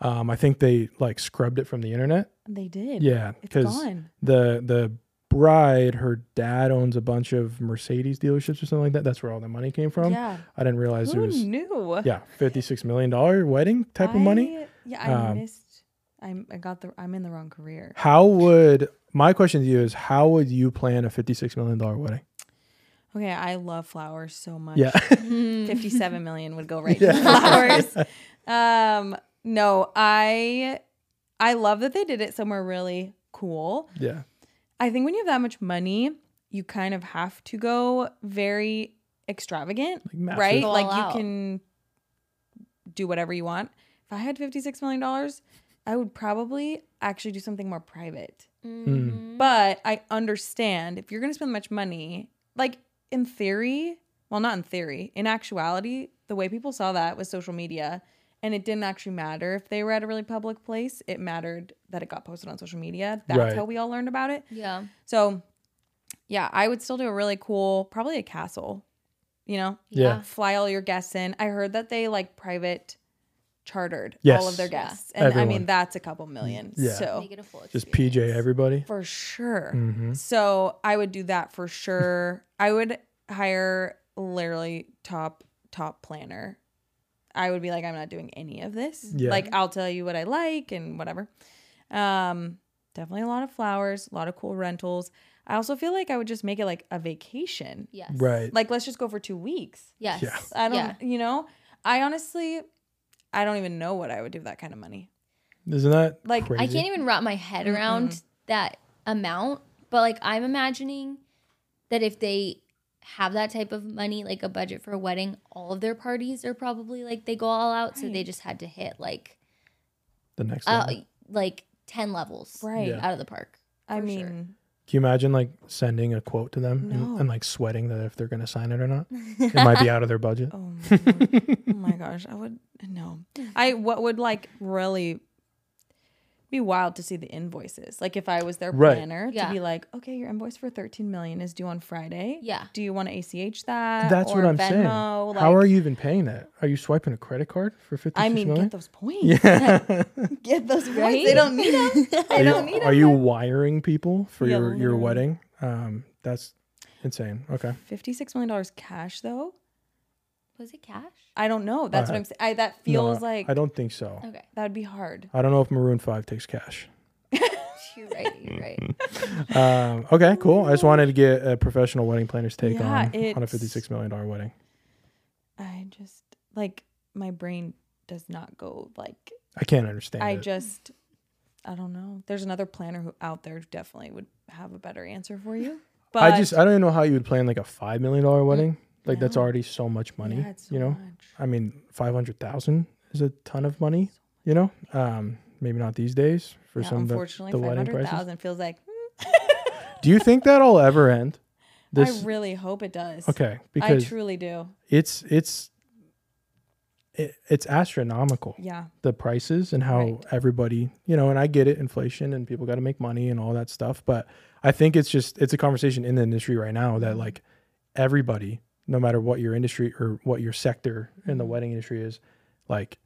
S1: um, I think they like scrubbed it from the internet.
S2: They did.
S1: Yeah, because the the bride, her dad owns a bunch of Mercedes dealerships or something like that. That's where all the money came from.
S2: yeah.
S1: I didn't realize
S2: Who
S1: it was
S2: knew?
S1: yeah fifty six million dollar wedding type of money.
S2: Yeah, I
S1: Um,
S2: missed. I'm. I got the. I'm in the wrong career.
S1: How would my question to you is how would you plan a fifty six million dollar wedding?
S2: Okay, I love flowers so much.
S1: Yeah,
S2: Fifty-seven million would go right to flowers. Um, no, I, I love that they did it somewhere really cool.
S1: yeah,
S2: I think when you have that much money, you kind of have to go very extravagant,
S1: Like
S2: right?
S3: Go all
S2: Like
S3: out.
S2: you can do whatever you want. If I had $56 million, I would probably actually do something more private.
S3: Mhm.
S2: But I understand if you're going to spend much money, like in theory, well, not in theory, in actuality, the way people saw that was social media. And it didn't actually matter if they were at a really public place. It mattered that it got posted on social media. That's
S1: Right.
S2: how we all learned about it.
S3: Yeah.
S2: So, yeah, I would still do a really cool, probably a castle. You know,
S1: Yeah.
S2: fly all your guests in. I heard that they like private chartered all of their
S3: Yeah.
S2: guests, and I mean that's a couple million.
S1: Yeah.
S2: So
S3: Make it a full
S1: just PJ everybody.
S2: for sure.
S1: hmm
S2: So I would do that for sure. I would hire literally top top planner. I would be like, I'm not doing any of this.
S1: Yeah.
S2: Like I'll tell you what I like and whatever. Um, definitely a lot of flowers, a lot of cool rentals. I also feel like I would just make it like a vacation.
S3: Yes.
S1: Right.
S2: Like let's just go for two weeks.
S3: Yes.
S1: Yeah.
S2: I don't,
S3: Yeah.
S2: you know, I honestly, I don't even know what I would do with that kind of money.
S1: Isn't that
S2: Like, I
S1: crazy?
S3: I can't even wrap my head around that amount, but like I'm imagining that if they have that type of money, like a budget for a wedding, all of their parties are probably like they go all out, so they just had to hit like
S1: the next
S3: uh,
S1: level.
S3: like ten levels
S2: Right.
S1: Yeah.
S3: out of the park.
S2: I mean,
S3: sure.
S1: Can you imagine like sending a quote to them
S2: No.
S1: and, and like sweating that if they're going to sign it or not? it might be out of their budget.
S2: Oh my, Lord. oh my gosh, I would no. I what would like really be wild to see the invoices. Like if I was their
S1: Right.
S2: planner
S3: Yeah.
S2: to be like, okay, your invoice for 13 million is due on Friday.
S3: Yeah.
S2: Do you want to ACH that?
S1: That's what I'm saying.
S2: Venmo?
S1: How are you even paying that? Are you swiping a credit card for fifty
S2: I mean,
S1: million?
S2: get those points.
S1: yeah.
S2: Get those points.
S3: Right?
S2: They don't need them. They
S1: are
S2: don't
S1: you,
S2: need
S1: are
S2: them.
S1: you wiring people for
S2: Yeah,
S1: your your wedding? Um, that's insane. Okay.
S2: 56 million dollars cash though?
S3: Was it cash?
S2: I don't know. That's
S1: Uh,
S2: what I'm saying. I that
S1: No,
S2: feels like
S1: I don't think so.
S3: Okay.
S2: that would be hard.
S1: I don't know if Maroon Five takes cash.
S3: You're right. You're right.
S1: Um, okay, cool. I just wanted to get a professional wedding planner's take
S2: Yeah,
S1: on on a
S2: it's-
S1: fifty six million dollar wedding.
S2: I just like my brain does not go like
S1: I can't understand.
S2: I
S1: it.
S2: just, I don't know. There's another planner who out there definitely would have a better answer for you. But
S1: I just I don't even know how you would plan like a five million dollar wedding. Like that's
S2: No.
S1: already so much money.
S2: yeah, it's so
S1: you know,
S2: much.
S1: I mean, five hundred thousand is a ton of money. You know, um, maybe not these days for
S2: Yeah,
S1: some of the,
S2: unfortunately,
S1: the
S2: five
S1: wedding
S2: hundred
S1: prices.
S2: thousand feels like. hmm,
S1: Do you think that'll ever end? This
S2: I really hope it does.
S1: okay because I
S2: truly do.
S1: it's it's it, it's astronomical
S2: Yeah,
S1: the prices and how
S2: Right.
S1: everybody you know and i get it inflation and people got to make money and all that stuff but i think it's just it's a conversation in the industry right now
S2: Mm-hmm.
S1: that like everybody no matter what your industry or what your sector in
S2: Mm-hmm.
S1: the wedding industry is, like,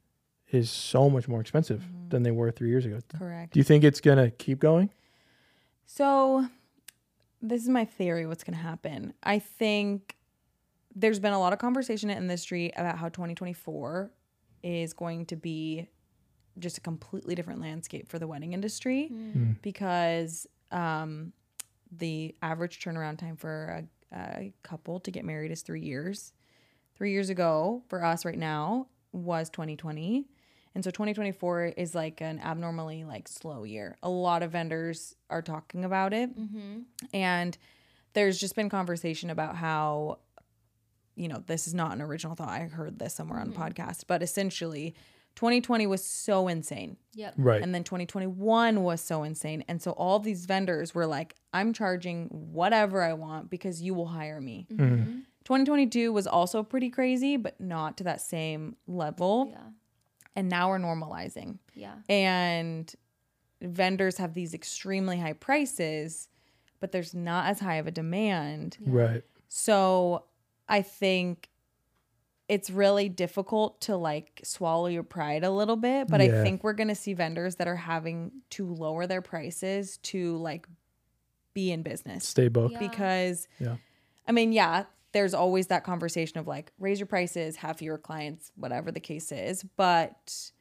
S1: is so much more expensive
S2: Mm-hmm.
S1: than they were three years ago.
S2: Correct.
S1: Do you think it's gonna keep going?
S2: So, this is my theory what's going to happen. I think there's been a lot of conversation in the industry about how 2024 is going to be just a completely different landscape for the wedding industry because um, the average turnaround time for a, a couple to get married is three years. Three years ago, for us right now, was 2020. And so 2024 is like an abnormally like slow year. A lot of vendors are talking about it. Mm-hmm. And there's just been conversation about how you know, this is not an original thought. I heard this somewhere on the mm-hmm. podcast, but essentially 2020 was so insane.
S3: Yep.
S1: Right.
S2: And then 2021 was so insane. And so all these vendors were like, I'm charging whatever I want because you will hire me.
S1: Mm-hmm.
S2: 2022 was also pretty crazy, but not to that same level.
S3: Yeah.
S2: And now we're normalizing.
S3: Yeah.
S2: And vendors have these extremely high prices, but there's not as high of a demand.
S1: right.
S2: So I think it's really difficult to like swallow your pride a little bit, but I think we're going to see vendors that are having to lower their prices to like be in business
S1: Stay booked.
S3: Yeah.
S2: because
S1: Yeah.
S2: I mean, yeah, there's always that conversation of like raise your prices, have fewer clients, whatever the case is, but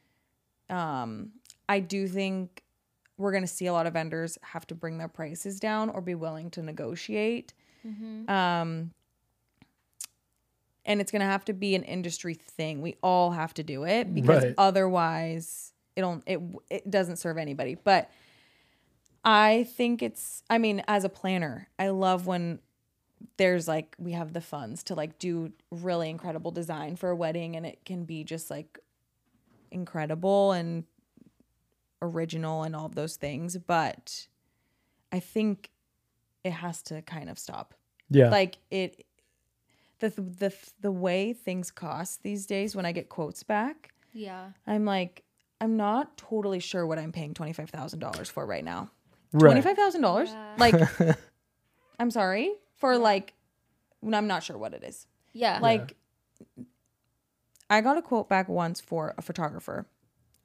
S2: um I do think we're going to see a lot of vendors have to bring their prices down or be willing to negotiate. Um and it's going to have to be an industry thing. We all have to do it because
S1: Right.
S2: otherwise it'll it it doesn't serve anybody. But I think it's I mean as a planner, I love when there's like we have the funds to like do really incredible design for a wedding and it can be just like incredible and original and all of those things, but I think it has to kind of stop
S1: Yeah.
S2: like it the the the way things cost these days when i get quotes back
S3: Yeah.
S2: i'm like i'm not totally sure what i'm paying $25000 for right now
S1: right.
S2: $25000
S3: Yeah.
S2: like i'm sorry for like i'm not sure what it is
S3: Yeah.
S2: like i got a quote back once for a photographer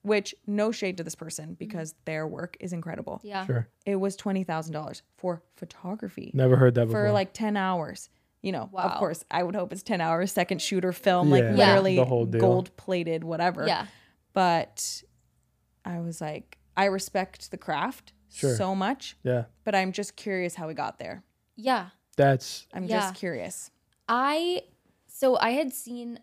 S2: which no shade to this person mm-hmm. because their work is incredible
S3: yeah.
S1: Sure.
S2: it was $20000 for photography
S1: Never heard that before.
S2: for like 10 hours. You know, of course, I would hope it's 10 hours, second shooter film, like
S1: Yeah.
S3: Yeah.
S2: literally
S1: The whole deal.
S2: gold plated, whatever.
S3: Yeah.
S2: But I was like, I respect the craft
S1: Sure.
S2: so much,
S1: yeah.
S2: but I'm just curious how we got there.
S3: Yeah.
S1: That's
S2: I'm
S3: Yeah.
S2: just curious.
S3: I so I had seen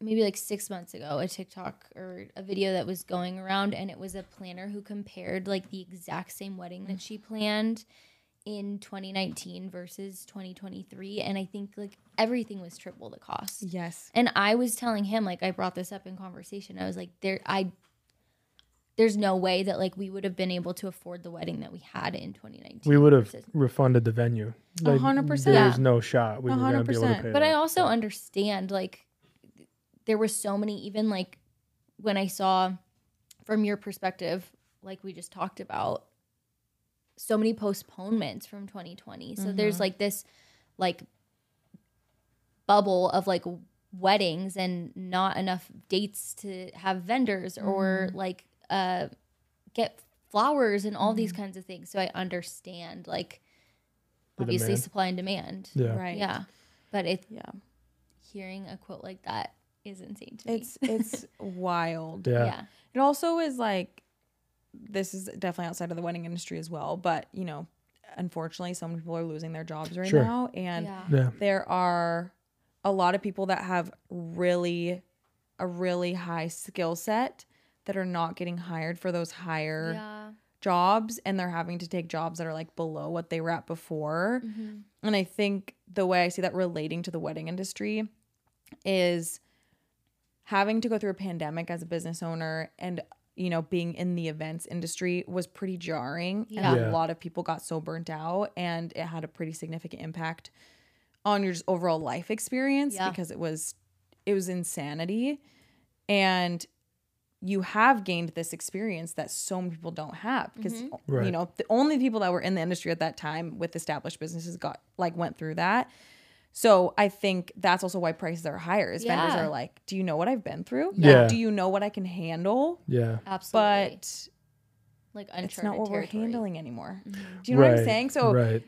S3: maybe like six months ago a TikTok or a video that was going around, and it was a planner who compared like the exact same wedding that she planned in 2019 versus 2023, and I think like everything was triple the cost.
S2: Yes.
S3: And I was telling him, like, I brought this up in conversation. I was like, there, I, there's no way that like we would have been able to afford the wedding that we had in 2019.
S1: we would have
S3: versus-
S1: refunded the venue.
S2: A hundred percent.
S1: There's
S3: Yeah.
S1: no shot we
S2: A
S1: were
S2: hundred
S1: going to be able to
S2: percent.
S1: pay
S3: But
S1: that.
S3: I also understand like there were so many, even like when I saw from your perspective, like we just talked about, so many postponements from 2020. So there's mm-hmm. like this like bubble of like weddings and not enough dates to have vendors or mm-hmm. like uh get flowers and all these mm-hmm. kinds of things. So I understand like
S1: The
S3: obviously
S1: demand.
S3: supply and demand.
S1: yeah.
S2: Right.
S3: Yeah. But it
S2: Yeah.
S3: hearing a quote like that is insane to me.
S2: It's it's wild.
S1: Yeah.
S3: yeah.
S2: It also is like this is definitely outside of the wedding industry as well, but you know, unfortunately some people are losing their jobs right
S1: Sure.
S2: now and
S3: Yeah.
S1: Yeah.
S2: there are a lot of people that have really a really high skill set that are not getting hired for those higher
S3: Yeah.
S2: jobs and they're having to take jobs that are like below what they were at before.
S3: Mm-hmm.
S2: And I think the way I see that relating to the wedding industry is having to go through a pandemic as a business owner and you know being in the events industry was pretty jarring
S3: Yeah.
S2: and
S1: Yeah.
S2: a lot of people got so burnt out and it had a pretty significant impact on your just overall life experience
S3: Yeah.
S2: because it was it was insanity and you have gained this experience that so many people don't have because mm-hmm. you
S1: Right.
S2: know the only people that were in the industry at that time with established businesses got like went through that So I think that's also why prices are higher. Is vendors are like, do you know what I've been through?
S1: Yeah.
S2: Do you know what I can handle?
S1: Yeah.
S3: Absolutely.
S2: But
S3: like
S2: it's not what
S3: territory.
S2: we're handling anymore.
S3: Mhm.
S2: Do you know what I'm saying? So
S1: right.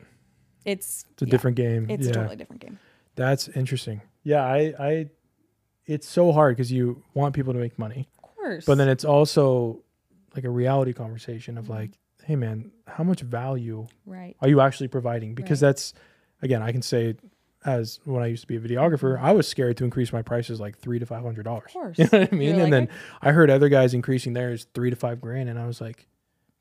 S2: it's
S1: It's a
S2: yeah,
S1: different game.
S2: It's
S1: yeah.
S2: a totally different game.
S1: That's interesting. Yeah, I, I, it's so hard because you want people to make money,
S2: Of course.
S1: but then it's also like a reality conversation of
S2: Mhm.
S1: like, hey man, how much value
S2: right.
S1: are you actually providing? Because
S2: Right.
S1: that's, again, I can say, as when I used to be a videographer, I was scared to increase my prices like three to five hundred dollars.
S2: Of course.
S1: You know what I mean?
S2: You're
S1: and
S2: like,
S1: then I heard other guys increasing theirs three to five grand, and I was like,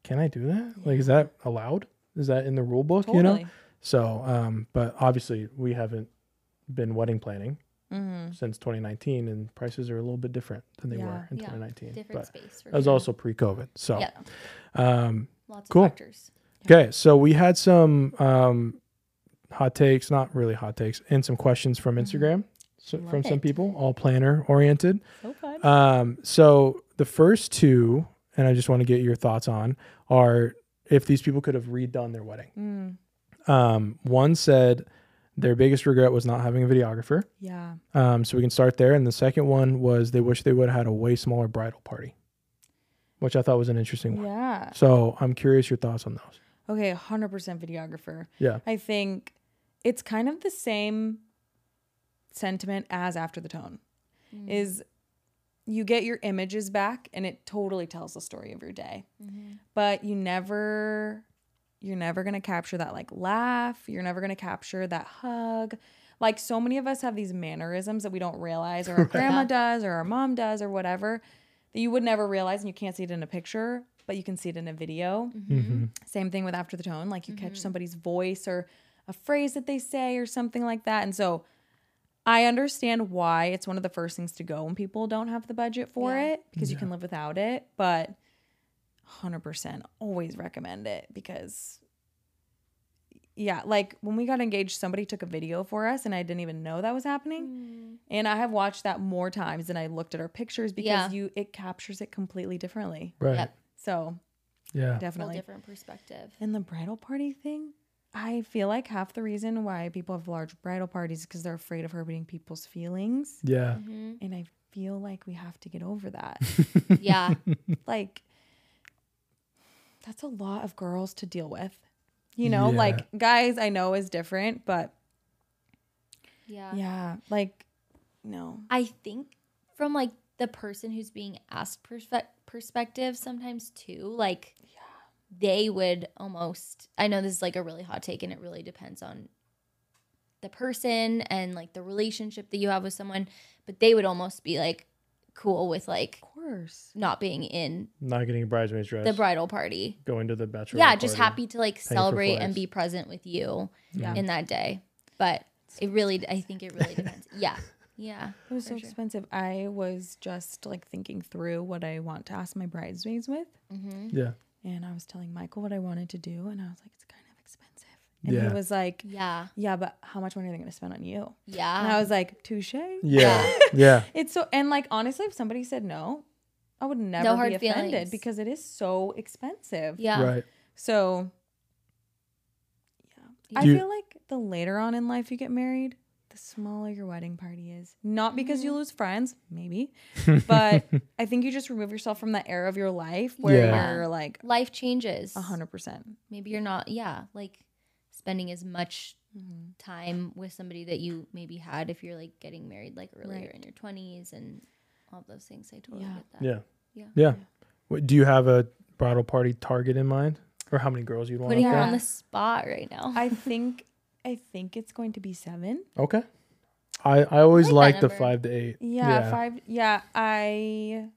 S1: can I do that? Like, is that allowed? Is that in the rule book?
S2: totally.
S1: You know? So, um, but obviously we haven't been wedding planning
S2: hmm
S1: since 2019, and prices are a little bit different than they
S2: Yeah.
S1: were in
S3: Yeah.
S1: 2019.
S3: Different
S1: But
S3: space. For
S1: that was
S3: sure.
S1: also pre-COVID. So,
S3: yeah,
S1: um,
S3: lots
S1: cool.
S3: of factors.
S1: okay. So we had some um, hot takes, not really hot takes, and some questions from
S3: Mhm.
S1: Instagram. So, from some people, all planner oriented.
S2: So fun.
S1: Um, so the first two, and I just want to get your thoughts on, are if these people could have redone their wedding.
S2: Mm,
S1: Um, one said their biggest regret was not having a videographer.
S2: yeah.
S1: Um, so we can start there. And the second one was they wish they would have had a way smaller bridal party, which I thought was an interesting one.
S2: Yeah.
S1: So I'm curious your thoughts on those.
S2: Okay, 100% videographer.
S1: Yeah.
S2: I think it's kind of the same sentiment as after the tone.
S3: Mm.
S2: Is you get your images back and it totally tells the story of your day.
S3: Mhm.
S2: But you never you're never going to capture that like laugh, you're never going to capture that hug. Like so many of us have these mannerisms that we don't realize or our grandma
S3: Yeah.
S2: does or our mom does or whatever that you would never realize and you can't see it in a picture, but you can see it in a video.
S3: Mhm.
S1: Mm-hmm.
S2: Same thing with after the tone. Like you catch
S3: Mhm.
S2: somebody's voice or a phrase that they say or something like that. And so I understand why it's one of the first things to go when people don't have the budget for
S3: Yeah.
S2: it because you can live without it. But 100% always recommend it because, yeah, like when we got engaged, somebody took a video for us and I didn't even know that was happening.
S3: Mm.
S2: And I have watched that more times than I looked at our pictures because
S3: Yeah.
S2: you it captures it completely differently.
S1: Right.
S3: Yep.
S2: So
S1: Yeah.
S3: Whole
S2: definitely.
S3: different perspective.
S2: And the bridal party thing, I feel like half the reason why people have large bridal parties is because they're afraid of hurting people's feelings.
S1: Yeah.
S3: Mhm.
S2: And I feel like we have to get over that.
S3: Yeah.
S2: like, that's a lot of girls to deal with. You know,
S1: Yeah.
S2: like guys, I know is different, but
S3: Yeah.
S2: yeah, like, no.
S3: I think from like the person who's being asked perspe- perspective sometimes too, like they would almost I know this is like a really hot take and it really depends on the person and like the relationship that you have with someone, but they would almost be like cool with like
S2: Of course.
S3: not being in
S1: Not getting a bridesmaid's dress.
S3: the bridal party.
S1: going to the bachelor.
S3: Yeah, just happy to like celebrate and be present with you
S2: Yeah.
S3: in that day. But it really I think it really depends. Yeah. Yeah.
S2: It was so
S3: sure.
S2: expensive. I was just like thinking through what I want to ask my bridesmaids with.
S3: Mhm.
S1: Yeah.
S2: And I was telling Michael what I wanted to do, and I was like, it's kind of expensive. And
S1: Yeah.
S2: he was like,
S3: Yeah.
S2: yeah, but how much money are they going to spend on you?
S3: Yeah.
S2: And I was like, touche.
S1: Yeah. yeah.
S2: It's so, and like, honestly, if somebody said no, I would never
S3: No
S2: be
S3: hard
S2: offended
S3: feelings.
S2: because it is so expensive.
S3: yeah.
S1: Right.
S2: So, yeah. I
S1: you-
S2: feel like the later on in life you get married, the smaller your wedding party is. Not because you lose friends, maybe, but I think you just remove yourself from that era of your life where
S1: Yeah.
S2: you're like
S3: Life changes.
S2: a hundred percent.
S3: Maybe you're not, yeah, like spending as much
S2: Mm-hmm.
S3: time with somebody that you maybe had if you're like getting married like earlier
S2: Right.
S3: in your 20s and all those things. I totally
S2: Yeah.
S3: get that.
S1: Yeah.
S3: Yeah.
S1: Yeah. What, do you have a bridal party target in mind, or how many girls you'd want?
S3: Putting
S1: up
S3: her on the spot right now.
S2: I think I think it's going to be seven.
S1: Okay. I I always
S3: like
S1: like the
S3: number.
S1: five to eight.
S2: Yeah, five. Yeah, I.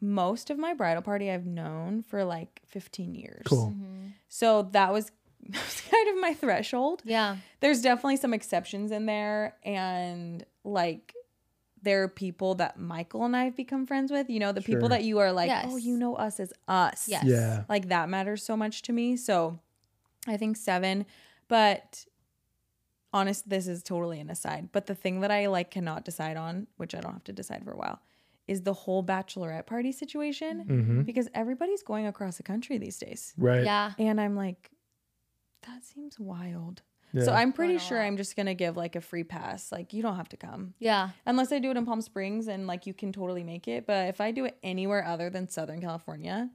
S2: Most of my bridal party I've known for like 15 years.
S1: Cool.
S3: Mhm.
S2: So that was, that was kind of my threshold.
S3: Yeah.
S2: There's definitely some exceptions in there. And like, there are people that Michael and I have become friends with. You know, the
S1: Sure.
S2: people that you are like,
S3: Yes.
S2: oh, you know us as us.
S3: Yes.
S1: Yeah.
S2: Like that matters so much to me. So I think seven. But honest, this is totally an aside. But the thing that I like cannot decide on, which I don't have to decide for a while, is the whole bachelorette party situation.
S1: Mm-hmm.
S2: Because everybody's going across the country these days.
S1: Right.
S3: Yeah.
S2: And I'm like, that seems wild.
S1: Yeah.
S2: So I'm pretty sure. I'm just gonna give like a free pass. Like you don't have to come
S3: Yeah.
S2: unless I do it in Palm Springs and like you can totally make it. But if I do it anywhere other than Southern California,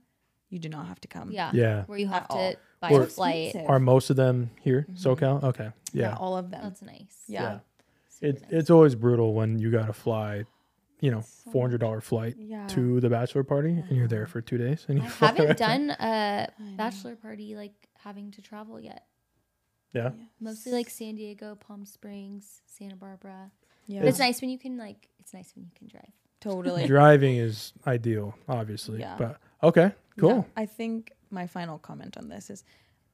S2: you do not have to come.
S3: Yeah.
S1: Yeah.
S3: Where you have
S2: At all.
S3: To buy
S1: Or-
S3: flight.
S2: Expensive.
S1: Are most of them here, mm-hmm. SoCal? Okay.
S2: Yeah,
S1: Yeah.
S2: all of them.
S3: That's nice.
S2: yeah.
S1: Yeah.
S3: Super
S1: It,
S3: nice.
S1: it's always brutal when you got to fly, you know,
S2: So
S1: four hundred dollar flight
S2: Yeah.
S1: to the bachelor party, and you're there for two days, and you
S3: I
S1: fly
S3: haven't
S1: back.
S3: done a
S2: I know.
S3: bachelor party like having to travel yet.
S1: Yeah.
S3: Mostly like San Diego, Palm Springs, Santa Barbara.
S2: Yeah.
S3: But it's nice when you can like it's nice when you can drive.
S2: Totally.
S1: Driving is ideal, obviously.
S2: Yeah.
S1: But okay, cool.
S2: Yeah, I think my final comment on this is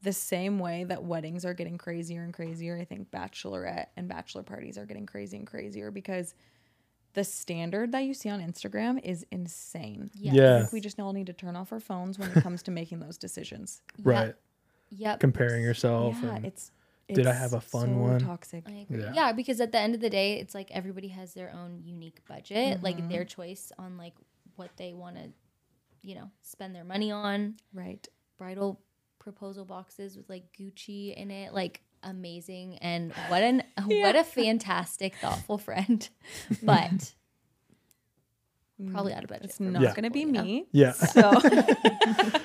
S2: the same way that weddings are getting crazier and crazier. I think bachelorette and bachelor parties are getting crazy and crazier because the standard that you see on Instagram is insane.
S3: Yes.
S1: Yeah.
S2: I we just all need to turn off our phones when it comes to making those decisions.
S1: Right.
S3: Yep.
S1: Comparing yourself.
S2: yeah,
S1: and-
S2: it's,
S1: Did I have a fun
S2: so
S1: one?
S2: Toxic.
S3: I agree.
S1: Yeah.
S3: Yeah. because at the end of the day, it's like everybody has their own unique budget,
S2: Mm-hmm.
S3: like their choice on like what they want to, you know, spend their money on.
S2: Right.
S3: Bridal proposal boxes with like Gucci in it, like amazing. And what an what a fantastic, thoughtful friend. But probably out of budget.
S2: It's not
S1: Yeah.
S2: going to be
S3: Yeah.
S2: me.
S1: Yeah.
S2: So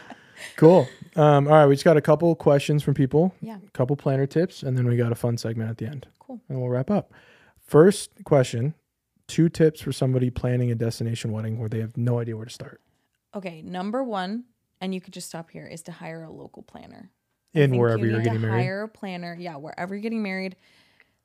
S1: Cool. Um, all right, we just got a couple questions from people.
S2: Yeah.
S1: A couple planner tips, and then we got a fun segment at the end.
S2: Cool.
S1: And we'll wrap up. First question: Two tips for somebody planning a destination wedding where they have no idea where to start.
S2: Okay, number one, and you could just stop here, is to hire a local planner. I
S1: In wherever
S2: you
S1: you're getting married.
S2: Hire a planner. Yeah, wherever you're getting married.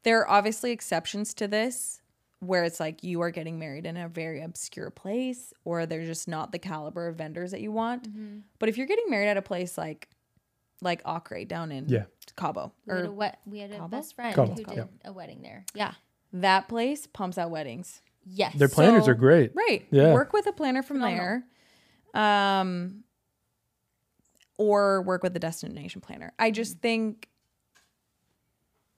S2: There are obviously exceptions to this where it's like you are getting married in a very obscure place or they're just not the caliber of vendors that you want.
S3: Mm-hmm.
S2: But if you're getting married at a place like like Acre down in
S1: Yeah.
S2: Cabo
S3: We had a,
S2: or
S3: wet, we had a
S2: Cabo?
S3: best friend
S1: Cabo,
S3: who
S1: Cabo.
S3: did a wedding there. Yeah.
S2: that place pumps out weddings.
S3: Yes.
S1: Their planners
S2: So-
S1: are great.
S2: Right.
S1: Yeah.
S2: Work with a planner from
S3: Phenomenal.
S2: there. Um or work with a destination planner. I just think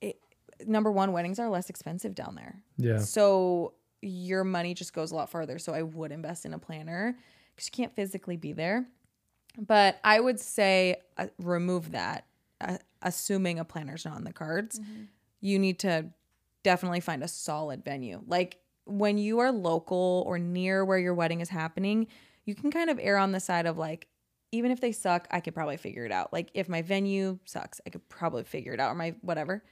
S2: it, number one, weddings are less expensive down there.
S1: Yeah.
S2: So your money just goes a lot farther. So I would invest in a planner because you can't physically be there. But I would say uh, remove that, uh, assuming a planner's not on the cards. You need to definitely find a solid venue. Like when you are local or near where your wedding is happening, you can kind of err on the side of like, even if they suck, I could probably figure it out. Like if my venue sucks, I could probably figure it out or my whatever.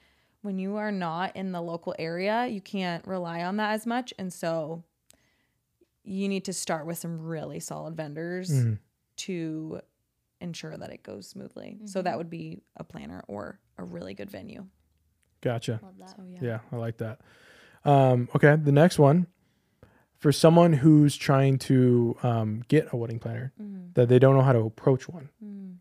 S2: When you are not in the local area, you can't rely on that as much. And so you need to start with some really solid vendors
S1: Mhm.
S2: to ensure that it goes smoothly. So that would be a planner or a really good venue.
S1: Gotcha.
S3: Love that.
S2: So yeah.
S1: Yeah, I like that. Um, okay, the next one for someone who's trying to um, get a wedding planner that they don't know how to approach one.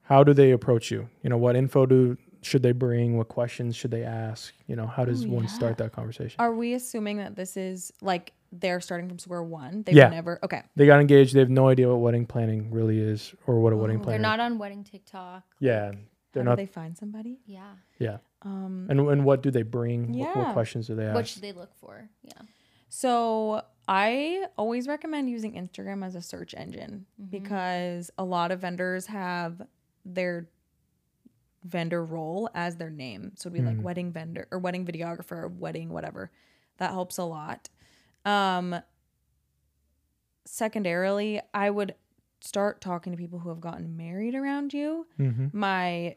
S1: How do they approach you? You know, what info do should they bring? What questions should they ask? You know, how does
S2: Oh,
S1: one
S2: yeah.
S1: start that conversation?
S2: Are we assuming that this is like they're starting from square one? They've
S1: Yeah.
S2: never okay.
S1: They got engaged. They have no idea what wedding planning really is or what a wedding
S2: Oh.
S1: planner.
S3: They're not on wedding TikTok.
S1: Yeah, they're
S2: How
S1: not.
S2: do they find somebody?
S3: Yeah.
S1: yeah,
S2: Um
S1: and and what do they bring? What, what questions do they ask?
S3: What should they look for? Yeah.
S2: So I always recommend using Instagram as a search engine because a lot of vendors have their vendor role as their name. So it'd be like wedding vendor or wedding videographer or wedding whatever. That helps a lot. Um secondarily, I would start talking to people who have gotten married around you.
S1: hmm
S2: My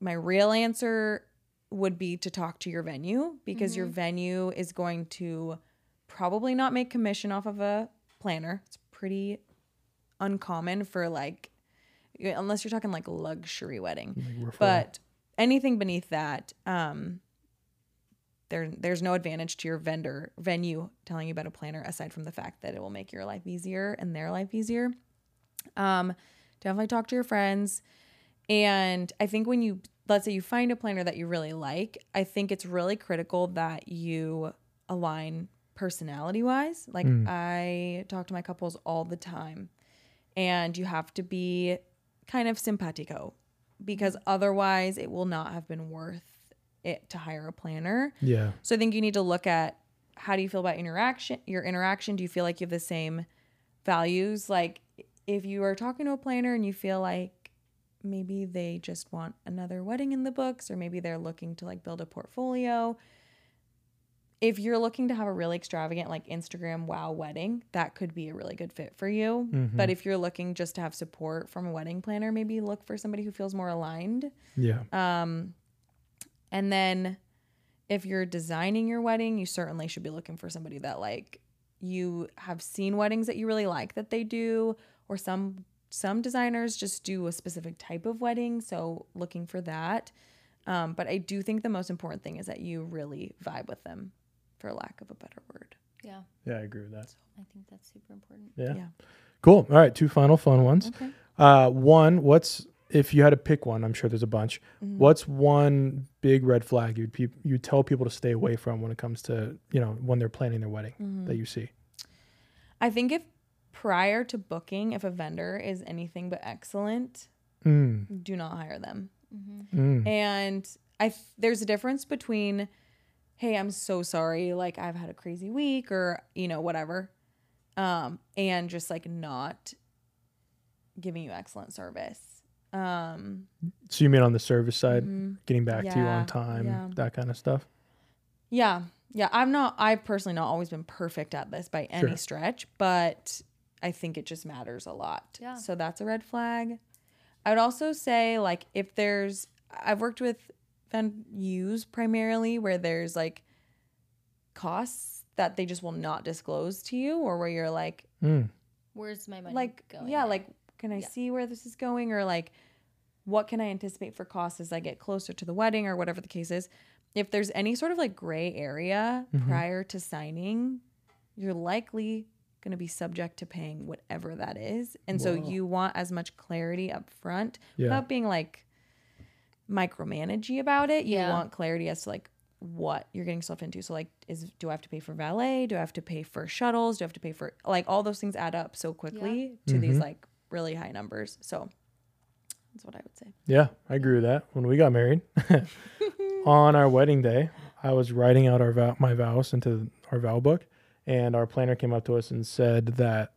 S2: my real answer would be to talk to your venue because your venue is going to probably not make commission off of a planner. It's pretty uncommon for like unless you're talking like luxury wedding.
S1: Like.
S2: But anything beneath that, um there there's no advantage to your vendor venue telling you about a planner aside from the fact that it will make your life easier and their life easier. Um definitely talk to your friends. And I think when you let's say you find a planner that you really like, I think it's really critical that you align personality wise. Like hmm. I talk to my couples all the time and you have to be kind of simpatico because otherwise it will not have been worth it to hire a planner.
S1: yeah,
S2: So I think you need to look at how do you feel about interaction, your interaction? Do you feel like you have the same values? Like if you are talking to a planner and you feel like maybe they just want another wedding in the books or maybe they're looking to like build a portfolio if you're looking to have a really extravagant like instagram wow wedding that could be a really good fit for you but if you're looking just to have support from a wedding planner maybe look for somebody who feels more aligned
S1: Yeah.
S2: um, and then if you're designing your wedding, you certainly should be looking for somebody that like you have seen weddings that you really like that they do, or some some designers just do a specific type of wedding. So looking for that. Um, but I do think the most important thing is that you really vibe with them, for lack of a better word.
S3: Yeah,
S1: Yeah, I agree with that.
S3: So I think that's super important.
S1: Yeah.
S2: Yeah.
S1: Cool. All right, two final fun ones.
S2: Okay.
S1: Uh, one, what's if you had to pick one? I'm sure there's a bunch.
S2: Mm-hmm.
S1: What's one big red flag you'd pe- you tell people to stay away from when it comes to you know when they're planning their wedding
S2: Mm-hmm.
S1: that you see?
S2: I think if prior to booking, if a vendor is anything but excellent,
S1: Mm,
S2: do not hire them.
S1: mm,
S2: And I th- there's a difference between, hey, I'm so sorry, like I've had a crazy week or you know whatever, um, and just like not giving you excellent service. Um,
S1: So you mean on the service side,
S2: mhm.
S1: getting back to you on time,
S2: yeah.
S1: that kind of stuff?
S2: Yeah, yeah. I'm not. I've personally not always been perfect at this by any
S1: Sure.
S2: stretch, but I think it just matters a lot.
S3: Yeah.
S2: So that's a red flag. I would also say like if there's, I've worked with venues primarily where there's like costs that they just will not disclose to you, or where you're like,
S1: Mm,
S3: Where's my money
S2: like
S3: going?
S2: yeah
S3: now?
S2: like can i
S3: Yeah.
S2: see where this is going or like what can i anticipate for costs as i get closer to the wedding or whatever the case is if there's any sort of like gray area
S1: Mhm.
S2: prior to signing you're likely going to be subject to paying whatever that is and so you want as much clarity up front
S1: yeah.
S2: without being like micromanagey about it. You
S3: Yeah.
S2: want clarity as to like what you're getting yourself into. So like is do i have to pay for valet? Do i have to pay for shuttles? Do i have to pay for like all those things add up so quickly to these
S1: Mhm.
S2: like really high numbers. So that's what i would say.
S1: Yeah, I agree with that. When we got married, on our wedding day, I was writing out our vow, my vows into our vow book, and our planner came up to us and said that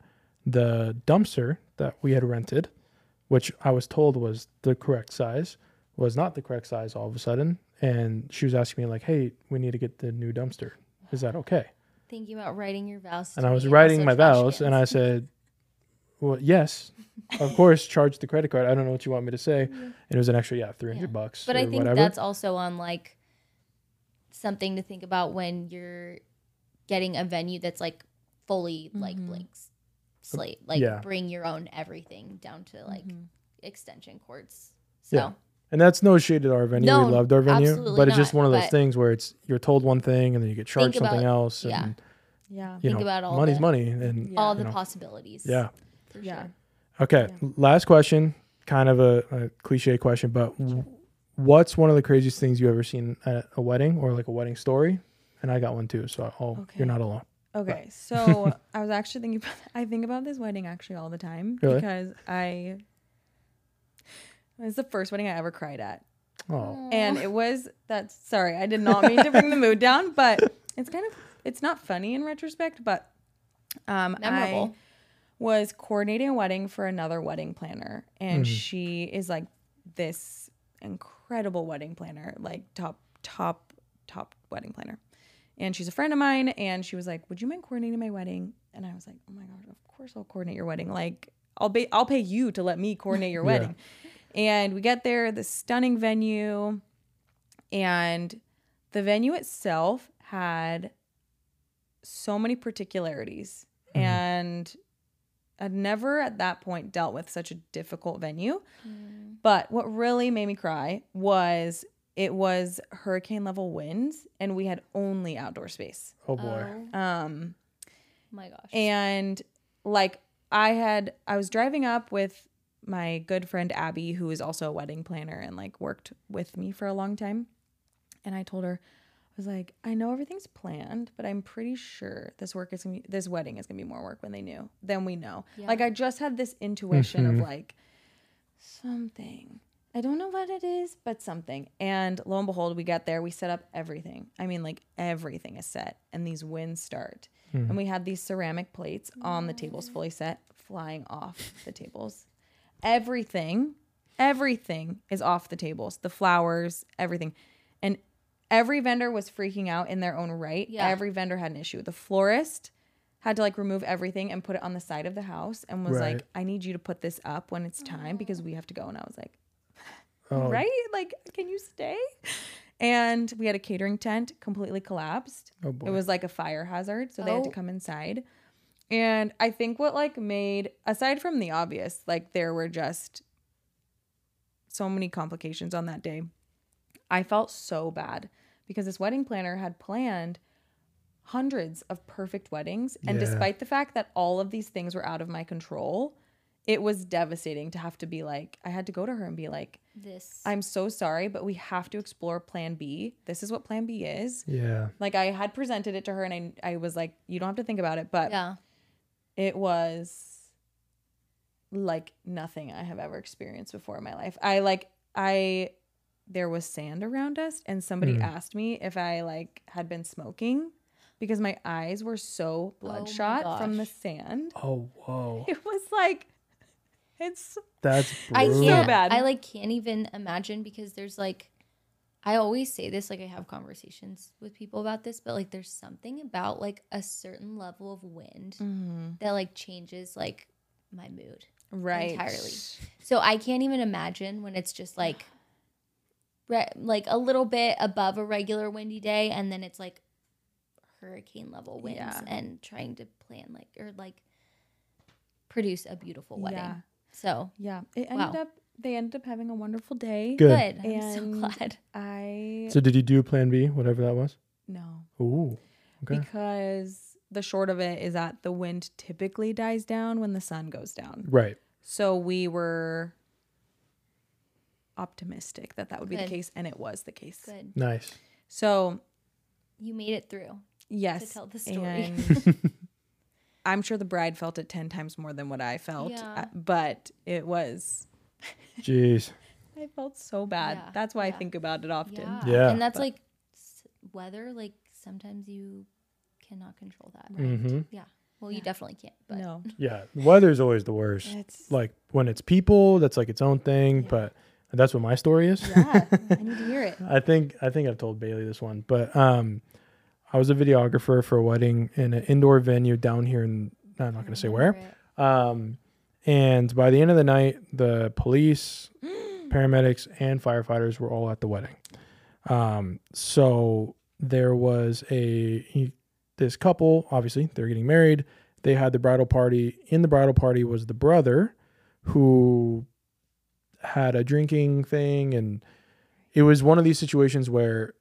S1: the dumpster that we had rented, which I was told was the correct size, was not the correct size all of a sudden. And she was asking me like, "Hey, we need to get the new dumpster. Is that okay?"
S3: thinking about writing your vows.
S1: And I was writing my vows, and I said, "Well, yes, of course, charge the credit card. I don't know what you want me to say." And it was an extra, yeah, three hundred
S3: Yeah.
S1: bucks.
S3: But I think
S1: whatever.
S3: that's also on like something to think about when you're getting a venue that's like fully like
S2: Mhm.
S3: blanks slate. Like
S1: Yeah.
S3: bring your own everything down to like
S2: Mhm.
S3: extension cords. So
S1: Yeah. And that's no shade to our venue.
S3: No,
S1: we loved our venue,
S3: absolutely
S1: but it's just
S3: not,
S1: one of those things where it's you're told one thing and then you get charged
S3: Think
S1: something
S3: about-
S1: else. And,
S3: yeah.
S2: yeah
S1: You
S3: Think
S1: know,
S3: about all
S1: money's
S3: the-
S1: money, and
S2: Yeah.
S3: all the
S1: know.
S3: possibilities.
S1: yeah.
S3: For
S2: Yeah.
S3: sure.
S1: Okay,
S2: Yeah.
S1: last question. Kind of a, a cliche question, but w- what's one of the craziest things you ever seen at a wedding or like a wedding story? And I got one too, so oh,
S2: Okay.
S1: you're not alone.
S2: Okay, so I was actually thinking about I think about this wedding actually all the time
S1: Really?
S2: because I it was the first wedding I ever cried at.
S1: Oh,
S2: And it was that sorry, I did not mean to bring the mood down, but it's kind of it's not funny in retrospect, but um I was coordinating a wedding for another wedding planner and
S1: Mhm.
S2: she is like this incredible wedding planner, like top top top wedding planner. And she's a friend of mine and she was like, "Would you mind coordinating my wedding?" And I was like, "Oh my gosh, of course I'll coordinate your wedding. Like I'll be I'll pay you to let me coordinate your
S1: Yeah.
S2: wedding." And we get there, the stunning venue, and the venue itself had so many particularities.
S1: Mhm.
S2: And I'd never at that point dealt with such a difficult venue.
S3: Mm.
S2: But what really made me cry was it was hurricane level winds and we had only outdoor space.
S1: oh boy.
S3: Oh
S2: Um
S3: my gosh.
S2: and like I had I was driving up with my good friend Abby who is also a wedding planner and like worked with me for a long time. And I told her I was like, I know everything's planned, but I'm pretty sure this work is gonna be this wedding is gonna be more work when they knew than we know.
S3: Yeah.
S2: Like I just had this intuition
S1: Mhm.
S2: of like something. I don't know what it is, but something. And lo and behold, we get there, we set up everything. I mean, like everything is set, and these winds start.
S1: Mhm.
S2: And we had these ceramic plates on the tables fully set, flying off the tables. Everything Everything is off the tables. The flowers, everything. And every vendor was freaking out in their own right.
S3: Yeah.
S2: Every vendor had an issue. The florist had to like remove everything and put it on the side of the house and was
S1: Right.
S2: like, I need you to put this up when it's time because we have to go. And I was like,
S1: Oh,
S2: right? Like, can you stay? And we had a catering tent completely collapsed.
S1: Oh boy.
S2: It was like a fire hazard, so they had to
S3: Oh.
S2: come inside. And I think what like made aside from the obvious, like there were just so many complications on that day. I felt so bad because this wedding planner had planned hundreds of perfect weddings and
S1: Yeah.
S2: despite the fact that all of these things were out of my control, it was devastating to have to be like I had to go to her and be like
S3: This.
S2: I'm so sorry, but we have to explore plan B. This is what plan B is.
S1: yeah.
S2: Like I had presented it to her and I, I was like, you don't have to think about it, but
S3: yeah.
S2: It was like nothing I have ever experienced before in my life. I like I there was sand around us and somebody
S1: Mm.
S2: asked me if I like had been smoking because my eyes were so
S3: Oh
S2: bloodshot from the sand.
S1: Oh whoa.
S2: It was like it's
S1: That's
S3: I can't.
S2: bad.
S3: I like can't even imagine because there's like, I always say this. Like I have conversations with people about this, but like there's something about like a certain level of wind mm-hmm. that like changes like my mood.
S2: right.
S3: Entirely. So I can't even imagine when it's just like, re- like a little bit above a regular windy day, and then it's like hurricane level winds,
S2: Yeah.
S3: and trying to plan like or like produce a beautiful wedding.
S2: Yeah.
S3: So
S2: Yeah. It ended
S3: Wow.
S2: up they ended up having a wonderful day.
S1: Good.
S3: good. I'm so
S2: And-
S3: glad.
S2: I
S1: So did you do plan B, whatever that was?
S2: no.
S1: Ooh. Okay.
S2: Because the short of it is that the wind typically dies down when the sun goes down.
S1: Right.
S2: So we were optimistic that that would be the
S3: Good.
S2: case, and it was the case.
S3: Good.
S1: Nice.
S2: So
S3: You made it through.
S2: yes,
S3: To tell the story.
S2: and I'm sure the bride felt it ten times more than what I felt,
S3: Yeah.
S2: uh, but it was.
S1: Jeez.
S2: I felt so bad.
S3: Yeah,
S2: That's why I think about it often.
S3: Yeah.
S1: Yeah.
S3: And that's
S2: But-
S3: like weather. Like sometimes you cannot control that.
S1: mm-hmm
S3: Yeah. Well, you definitely can't. But
S2: No,
S1: Yeah. Weather's always the worst.
S2: it's
S1: Like when it's people, that's like its own thing.
S2: Yeah.
S1: But that's what my story is.
S2: yeah. I need to hear it.
S1: I think I think I've told Bailey this one, but um, I was a videographer for a wedding in an indoor venue down here in I'm not going to say where.
S3: It.
S1: Um, and by the end of the night, the police, paramedics, and firefighters were all at the wedding. Um, so there was a he, this couple. Obviously, they're getting married. They had the bridal party. In the bridal party was the brother, who had a drinking thing, and it was one of these situations where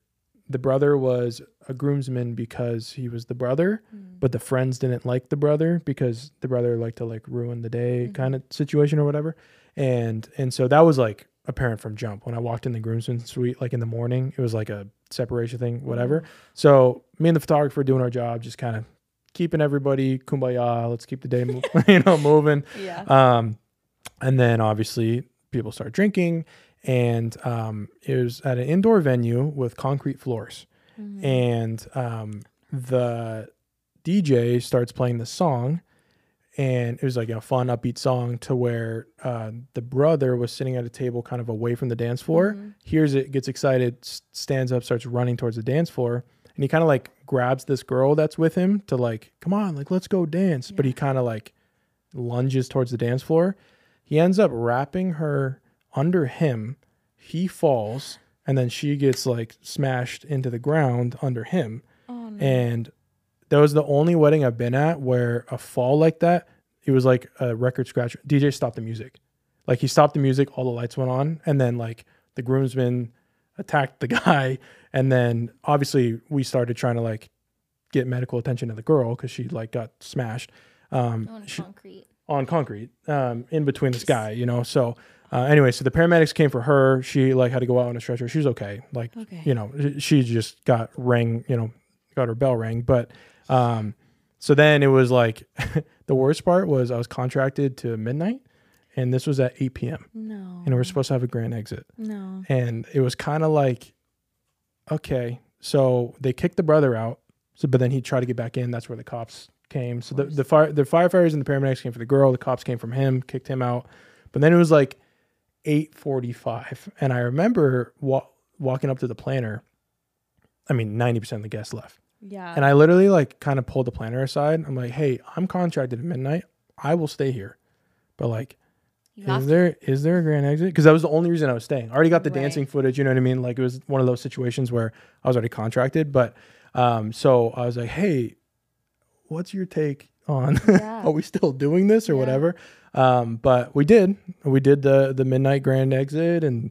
S1: the brother was a groomsman because he was the brother but the friends didn't like the brother because the brother liked to like ruin the day
S2: Mhm.
S1: kind of situation or whatever. And and so that was like apparent from jump. When i walked in the groomsmen suite like in the morning it was like a separation thing whatever. So me and the photographer doing our job just kind of keeping everybody kumbaya let's keep the day mo- you know moving.
S2: Yeah.
S1: um, and then obviously people start drinking, and um, it was at an indoor venue with concrete floors.
S2: Mhm.
S1: And um, the DJ starts playing the song, and it was like a fun, upbeat song to where uh, the brother was sitting at a table kind of away from the dance floor,
S2: Mhm.
S1: hears it, gets excited, stands up, starts running towards the dance floor. And he kind of like grabs this girl that's with him to like, come on, like, let's go dance. But he kind of like lunges towards the dance floor. He ends up wrapping her under him. He falls, and then she gets like smashed into the ground under him.
S2: Oh no.
S1: And that was the only wedding I've been at where a fall like that, it was like a record scratch. DJ stopped the music. Like he stopped the music, all the lights went on, and then like the groomsmen attacked the guy. And then obviously we started trying to like get medical attention to the girl because she like got smashed um,
S3: on
S1: she-
S3: concrete.
S1: on concrete um, in between this guy, you know. So uh, anyway, so the paramedics came for her. She like had to go out on a stretcher. She was okay. Like
S2: okay.
S1: you know, she just got rang, you know, got her bell rang. But um, so then it was like the worst part was I was contracted to midnight, and this was at 8 p.m.
S2: no.
S1: and we are supposed to have a grand exit,
S2: No.
S1: and it was kind of like, okay, so they kicked the brother out. So, but then he tried to get back in. That's where the cops came. So the, the fire the firefighters and the paramedics came for the girl. The cops came from him, kicked him out. But then it was like 8:45, and I remember wa- walking up to the planner. I mean, 90% of the guests left.
S2: Yeah.
S1: And I literally like kind of pulled the planner aside. I'm like, "Hey, I'm contracted at midnight. I will stay here." But like
S3: You
S1: is there is there a grand exit? Because that was the only reason I was staying. I already got the
S3: Right.
S1: dancing footage. You know what I mean? Like it was one of those situations where I was already contracted. But um, so I was like, hey, what's your take on?
S3: Yeah.
S1: are we still doing this or
S3: Yeah.
S1: whatever? Um, but we did. We did the the midnight grand exit, and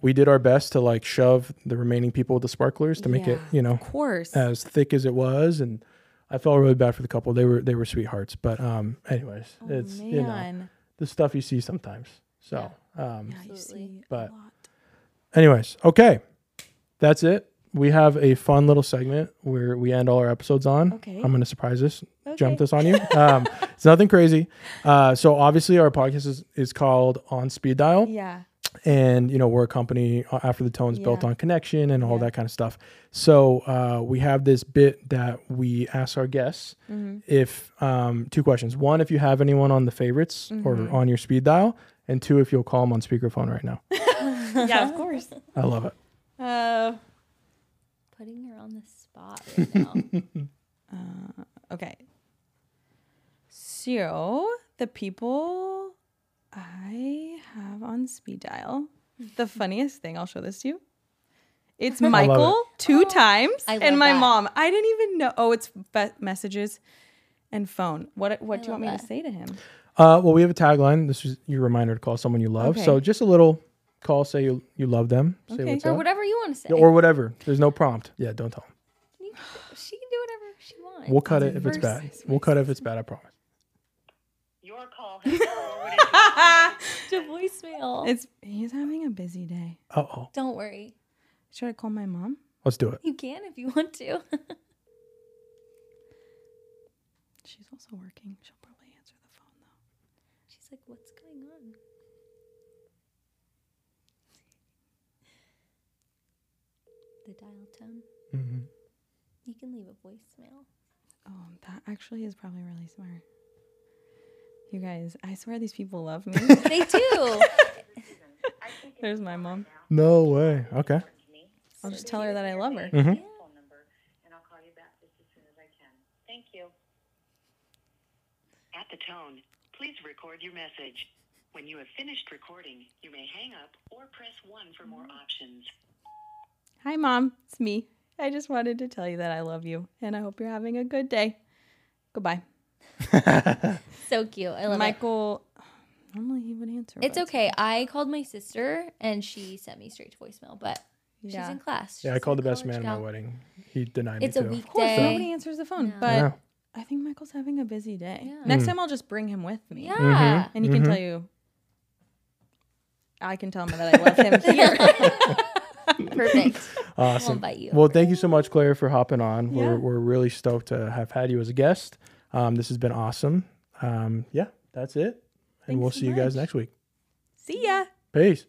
S1: we did our best to like shove the remaining people with the sparklers to make it you know
S2: of course.
S1: as thick as it was and. I felt really bad for the couple. They were they were sweethearts, but um, anyways,
S2: oh,
S1: it's
S2: man.
S1: you know the stuff you see sometimes. So, um,
S2: yeah, you
S3: Absolutely.
S2: see
S1: But-
S2: a lot.
S1: anyways, okay, that's it. We have a fun little segment where we end all our episodes on.
S2: Okay.
S1: I'm going to surprise this,
S2: Okay.
S1: jump this on you. Um, it's nothing crazy. Uh, so obviously our podcast is, is called On Speed Dial,
S2: Yeah.
S1: and you know we're a company uh, After the Tone's built on connection and all
S2: Yeah.
S1: that kind of stuff. So uh, we have this bit that we ask our guests
S2: Mhm.
S1: if um, two questions. One, if you have anyone on the favorites
S2: Mhm.
S1: or on your speed dial, and two, if you'll call them on speakerphone right now.
S2: yeah, of course.
S1: I love it.
S2: Uh,
S3: Putting her on the spot right now.
S2: uh, okay. So the people I have on speed dial, the funniest thing, I'll show this to you. It's
S1: love
S2: Michael two
S3: Oh,
S2: times and my
S3: that.
S2: mom. I didn't even know. Oh, it's be- messages and phone. What What
S3: I
S2: do you want
S3: love
S2: me to say to him?
S1: Uh, well, we have a tagline. This is your reminder to call someone you love.
S2: Okay.
S1: So just a little call, say you you love them, say
S2: Okay.
S1: what's
S3: or
S1: up,
S3: whatever you want to say.
S1: Yeah, or whatever. There's no prompt. Yeah, don't tell them.
S3: She can do whatever she wants.
S1: We'll cut
S2: I'll
S1: it if it's bad. We'll cut it if it's bad. I promise.
S4: Your call has to
S3: to voicemail.
S2: It's he's having a busy day.
S1: Uh oh.
S3: Don't worry.
S2: Should I call my mom?
S1: Let's do it.
S3: You can if you want to.
S2: She's also working. She'll probably answer the phone though.
S3: She's like, what's going on? The dial tone.
S1: hmm
S3: You can leave a voicemail.
S2: Oh, that actually is probably really smart. You guys, I swear these people love me.
S3: They do.
S2: There's my mom.
S1: No way. Okay.
S2: I'll just tell her that I love her.
S1: hmm
S4: phone number, and I'll call you back just as soon as I can. Thank you. At the tone, please record your message. When you have finished recording, you may hang up or press 1 for more options.
S2: Hi, mom. It's me. I just wanted to tell you that I love you and I hope you're having a good day. Goodbye.
S3: so cute. I love it.
S2: Michael, normally he would answer.
S3: It's okay. I called my sister and she sent me straight to voicemail, but she's in class.
S1: Yeah, I called the best man at my wedding. He denied
S3: It's
S1: me
S3: a
S1: too.
S2: Of course, nobody answers the phone.
S3: Yeah.
S2: But
S1: Yeah.
S2: I think Michael's having a busy day.
S3: Yeah.
S2: Next
S1: Mm.
S2: time I'll just bring him with me.
S3: Yeah.
S1: Mhm.
S2: And he can
S1: Mhm.
S2: tell you. I can tell him that I love him here.
S3: Perfect.
S1: Awesome.
S3: you.
S1: Well, thank you so much, Claire, for hopping on.
S2: Yeah.
S1: We're, we're really stoked to have had you as a guest. Um, this has been awesome. Um, yeah, that's it. And
S2: Thanks
S1: we'll
S2: so
S1: see you guys next week.
S2: See ya.
S1: Peace.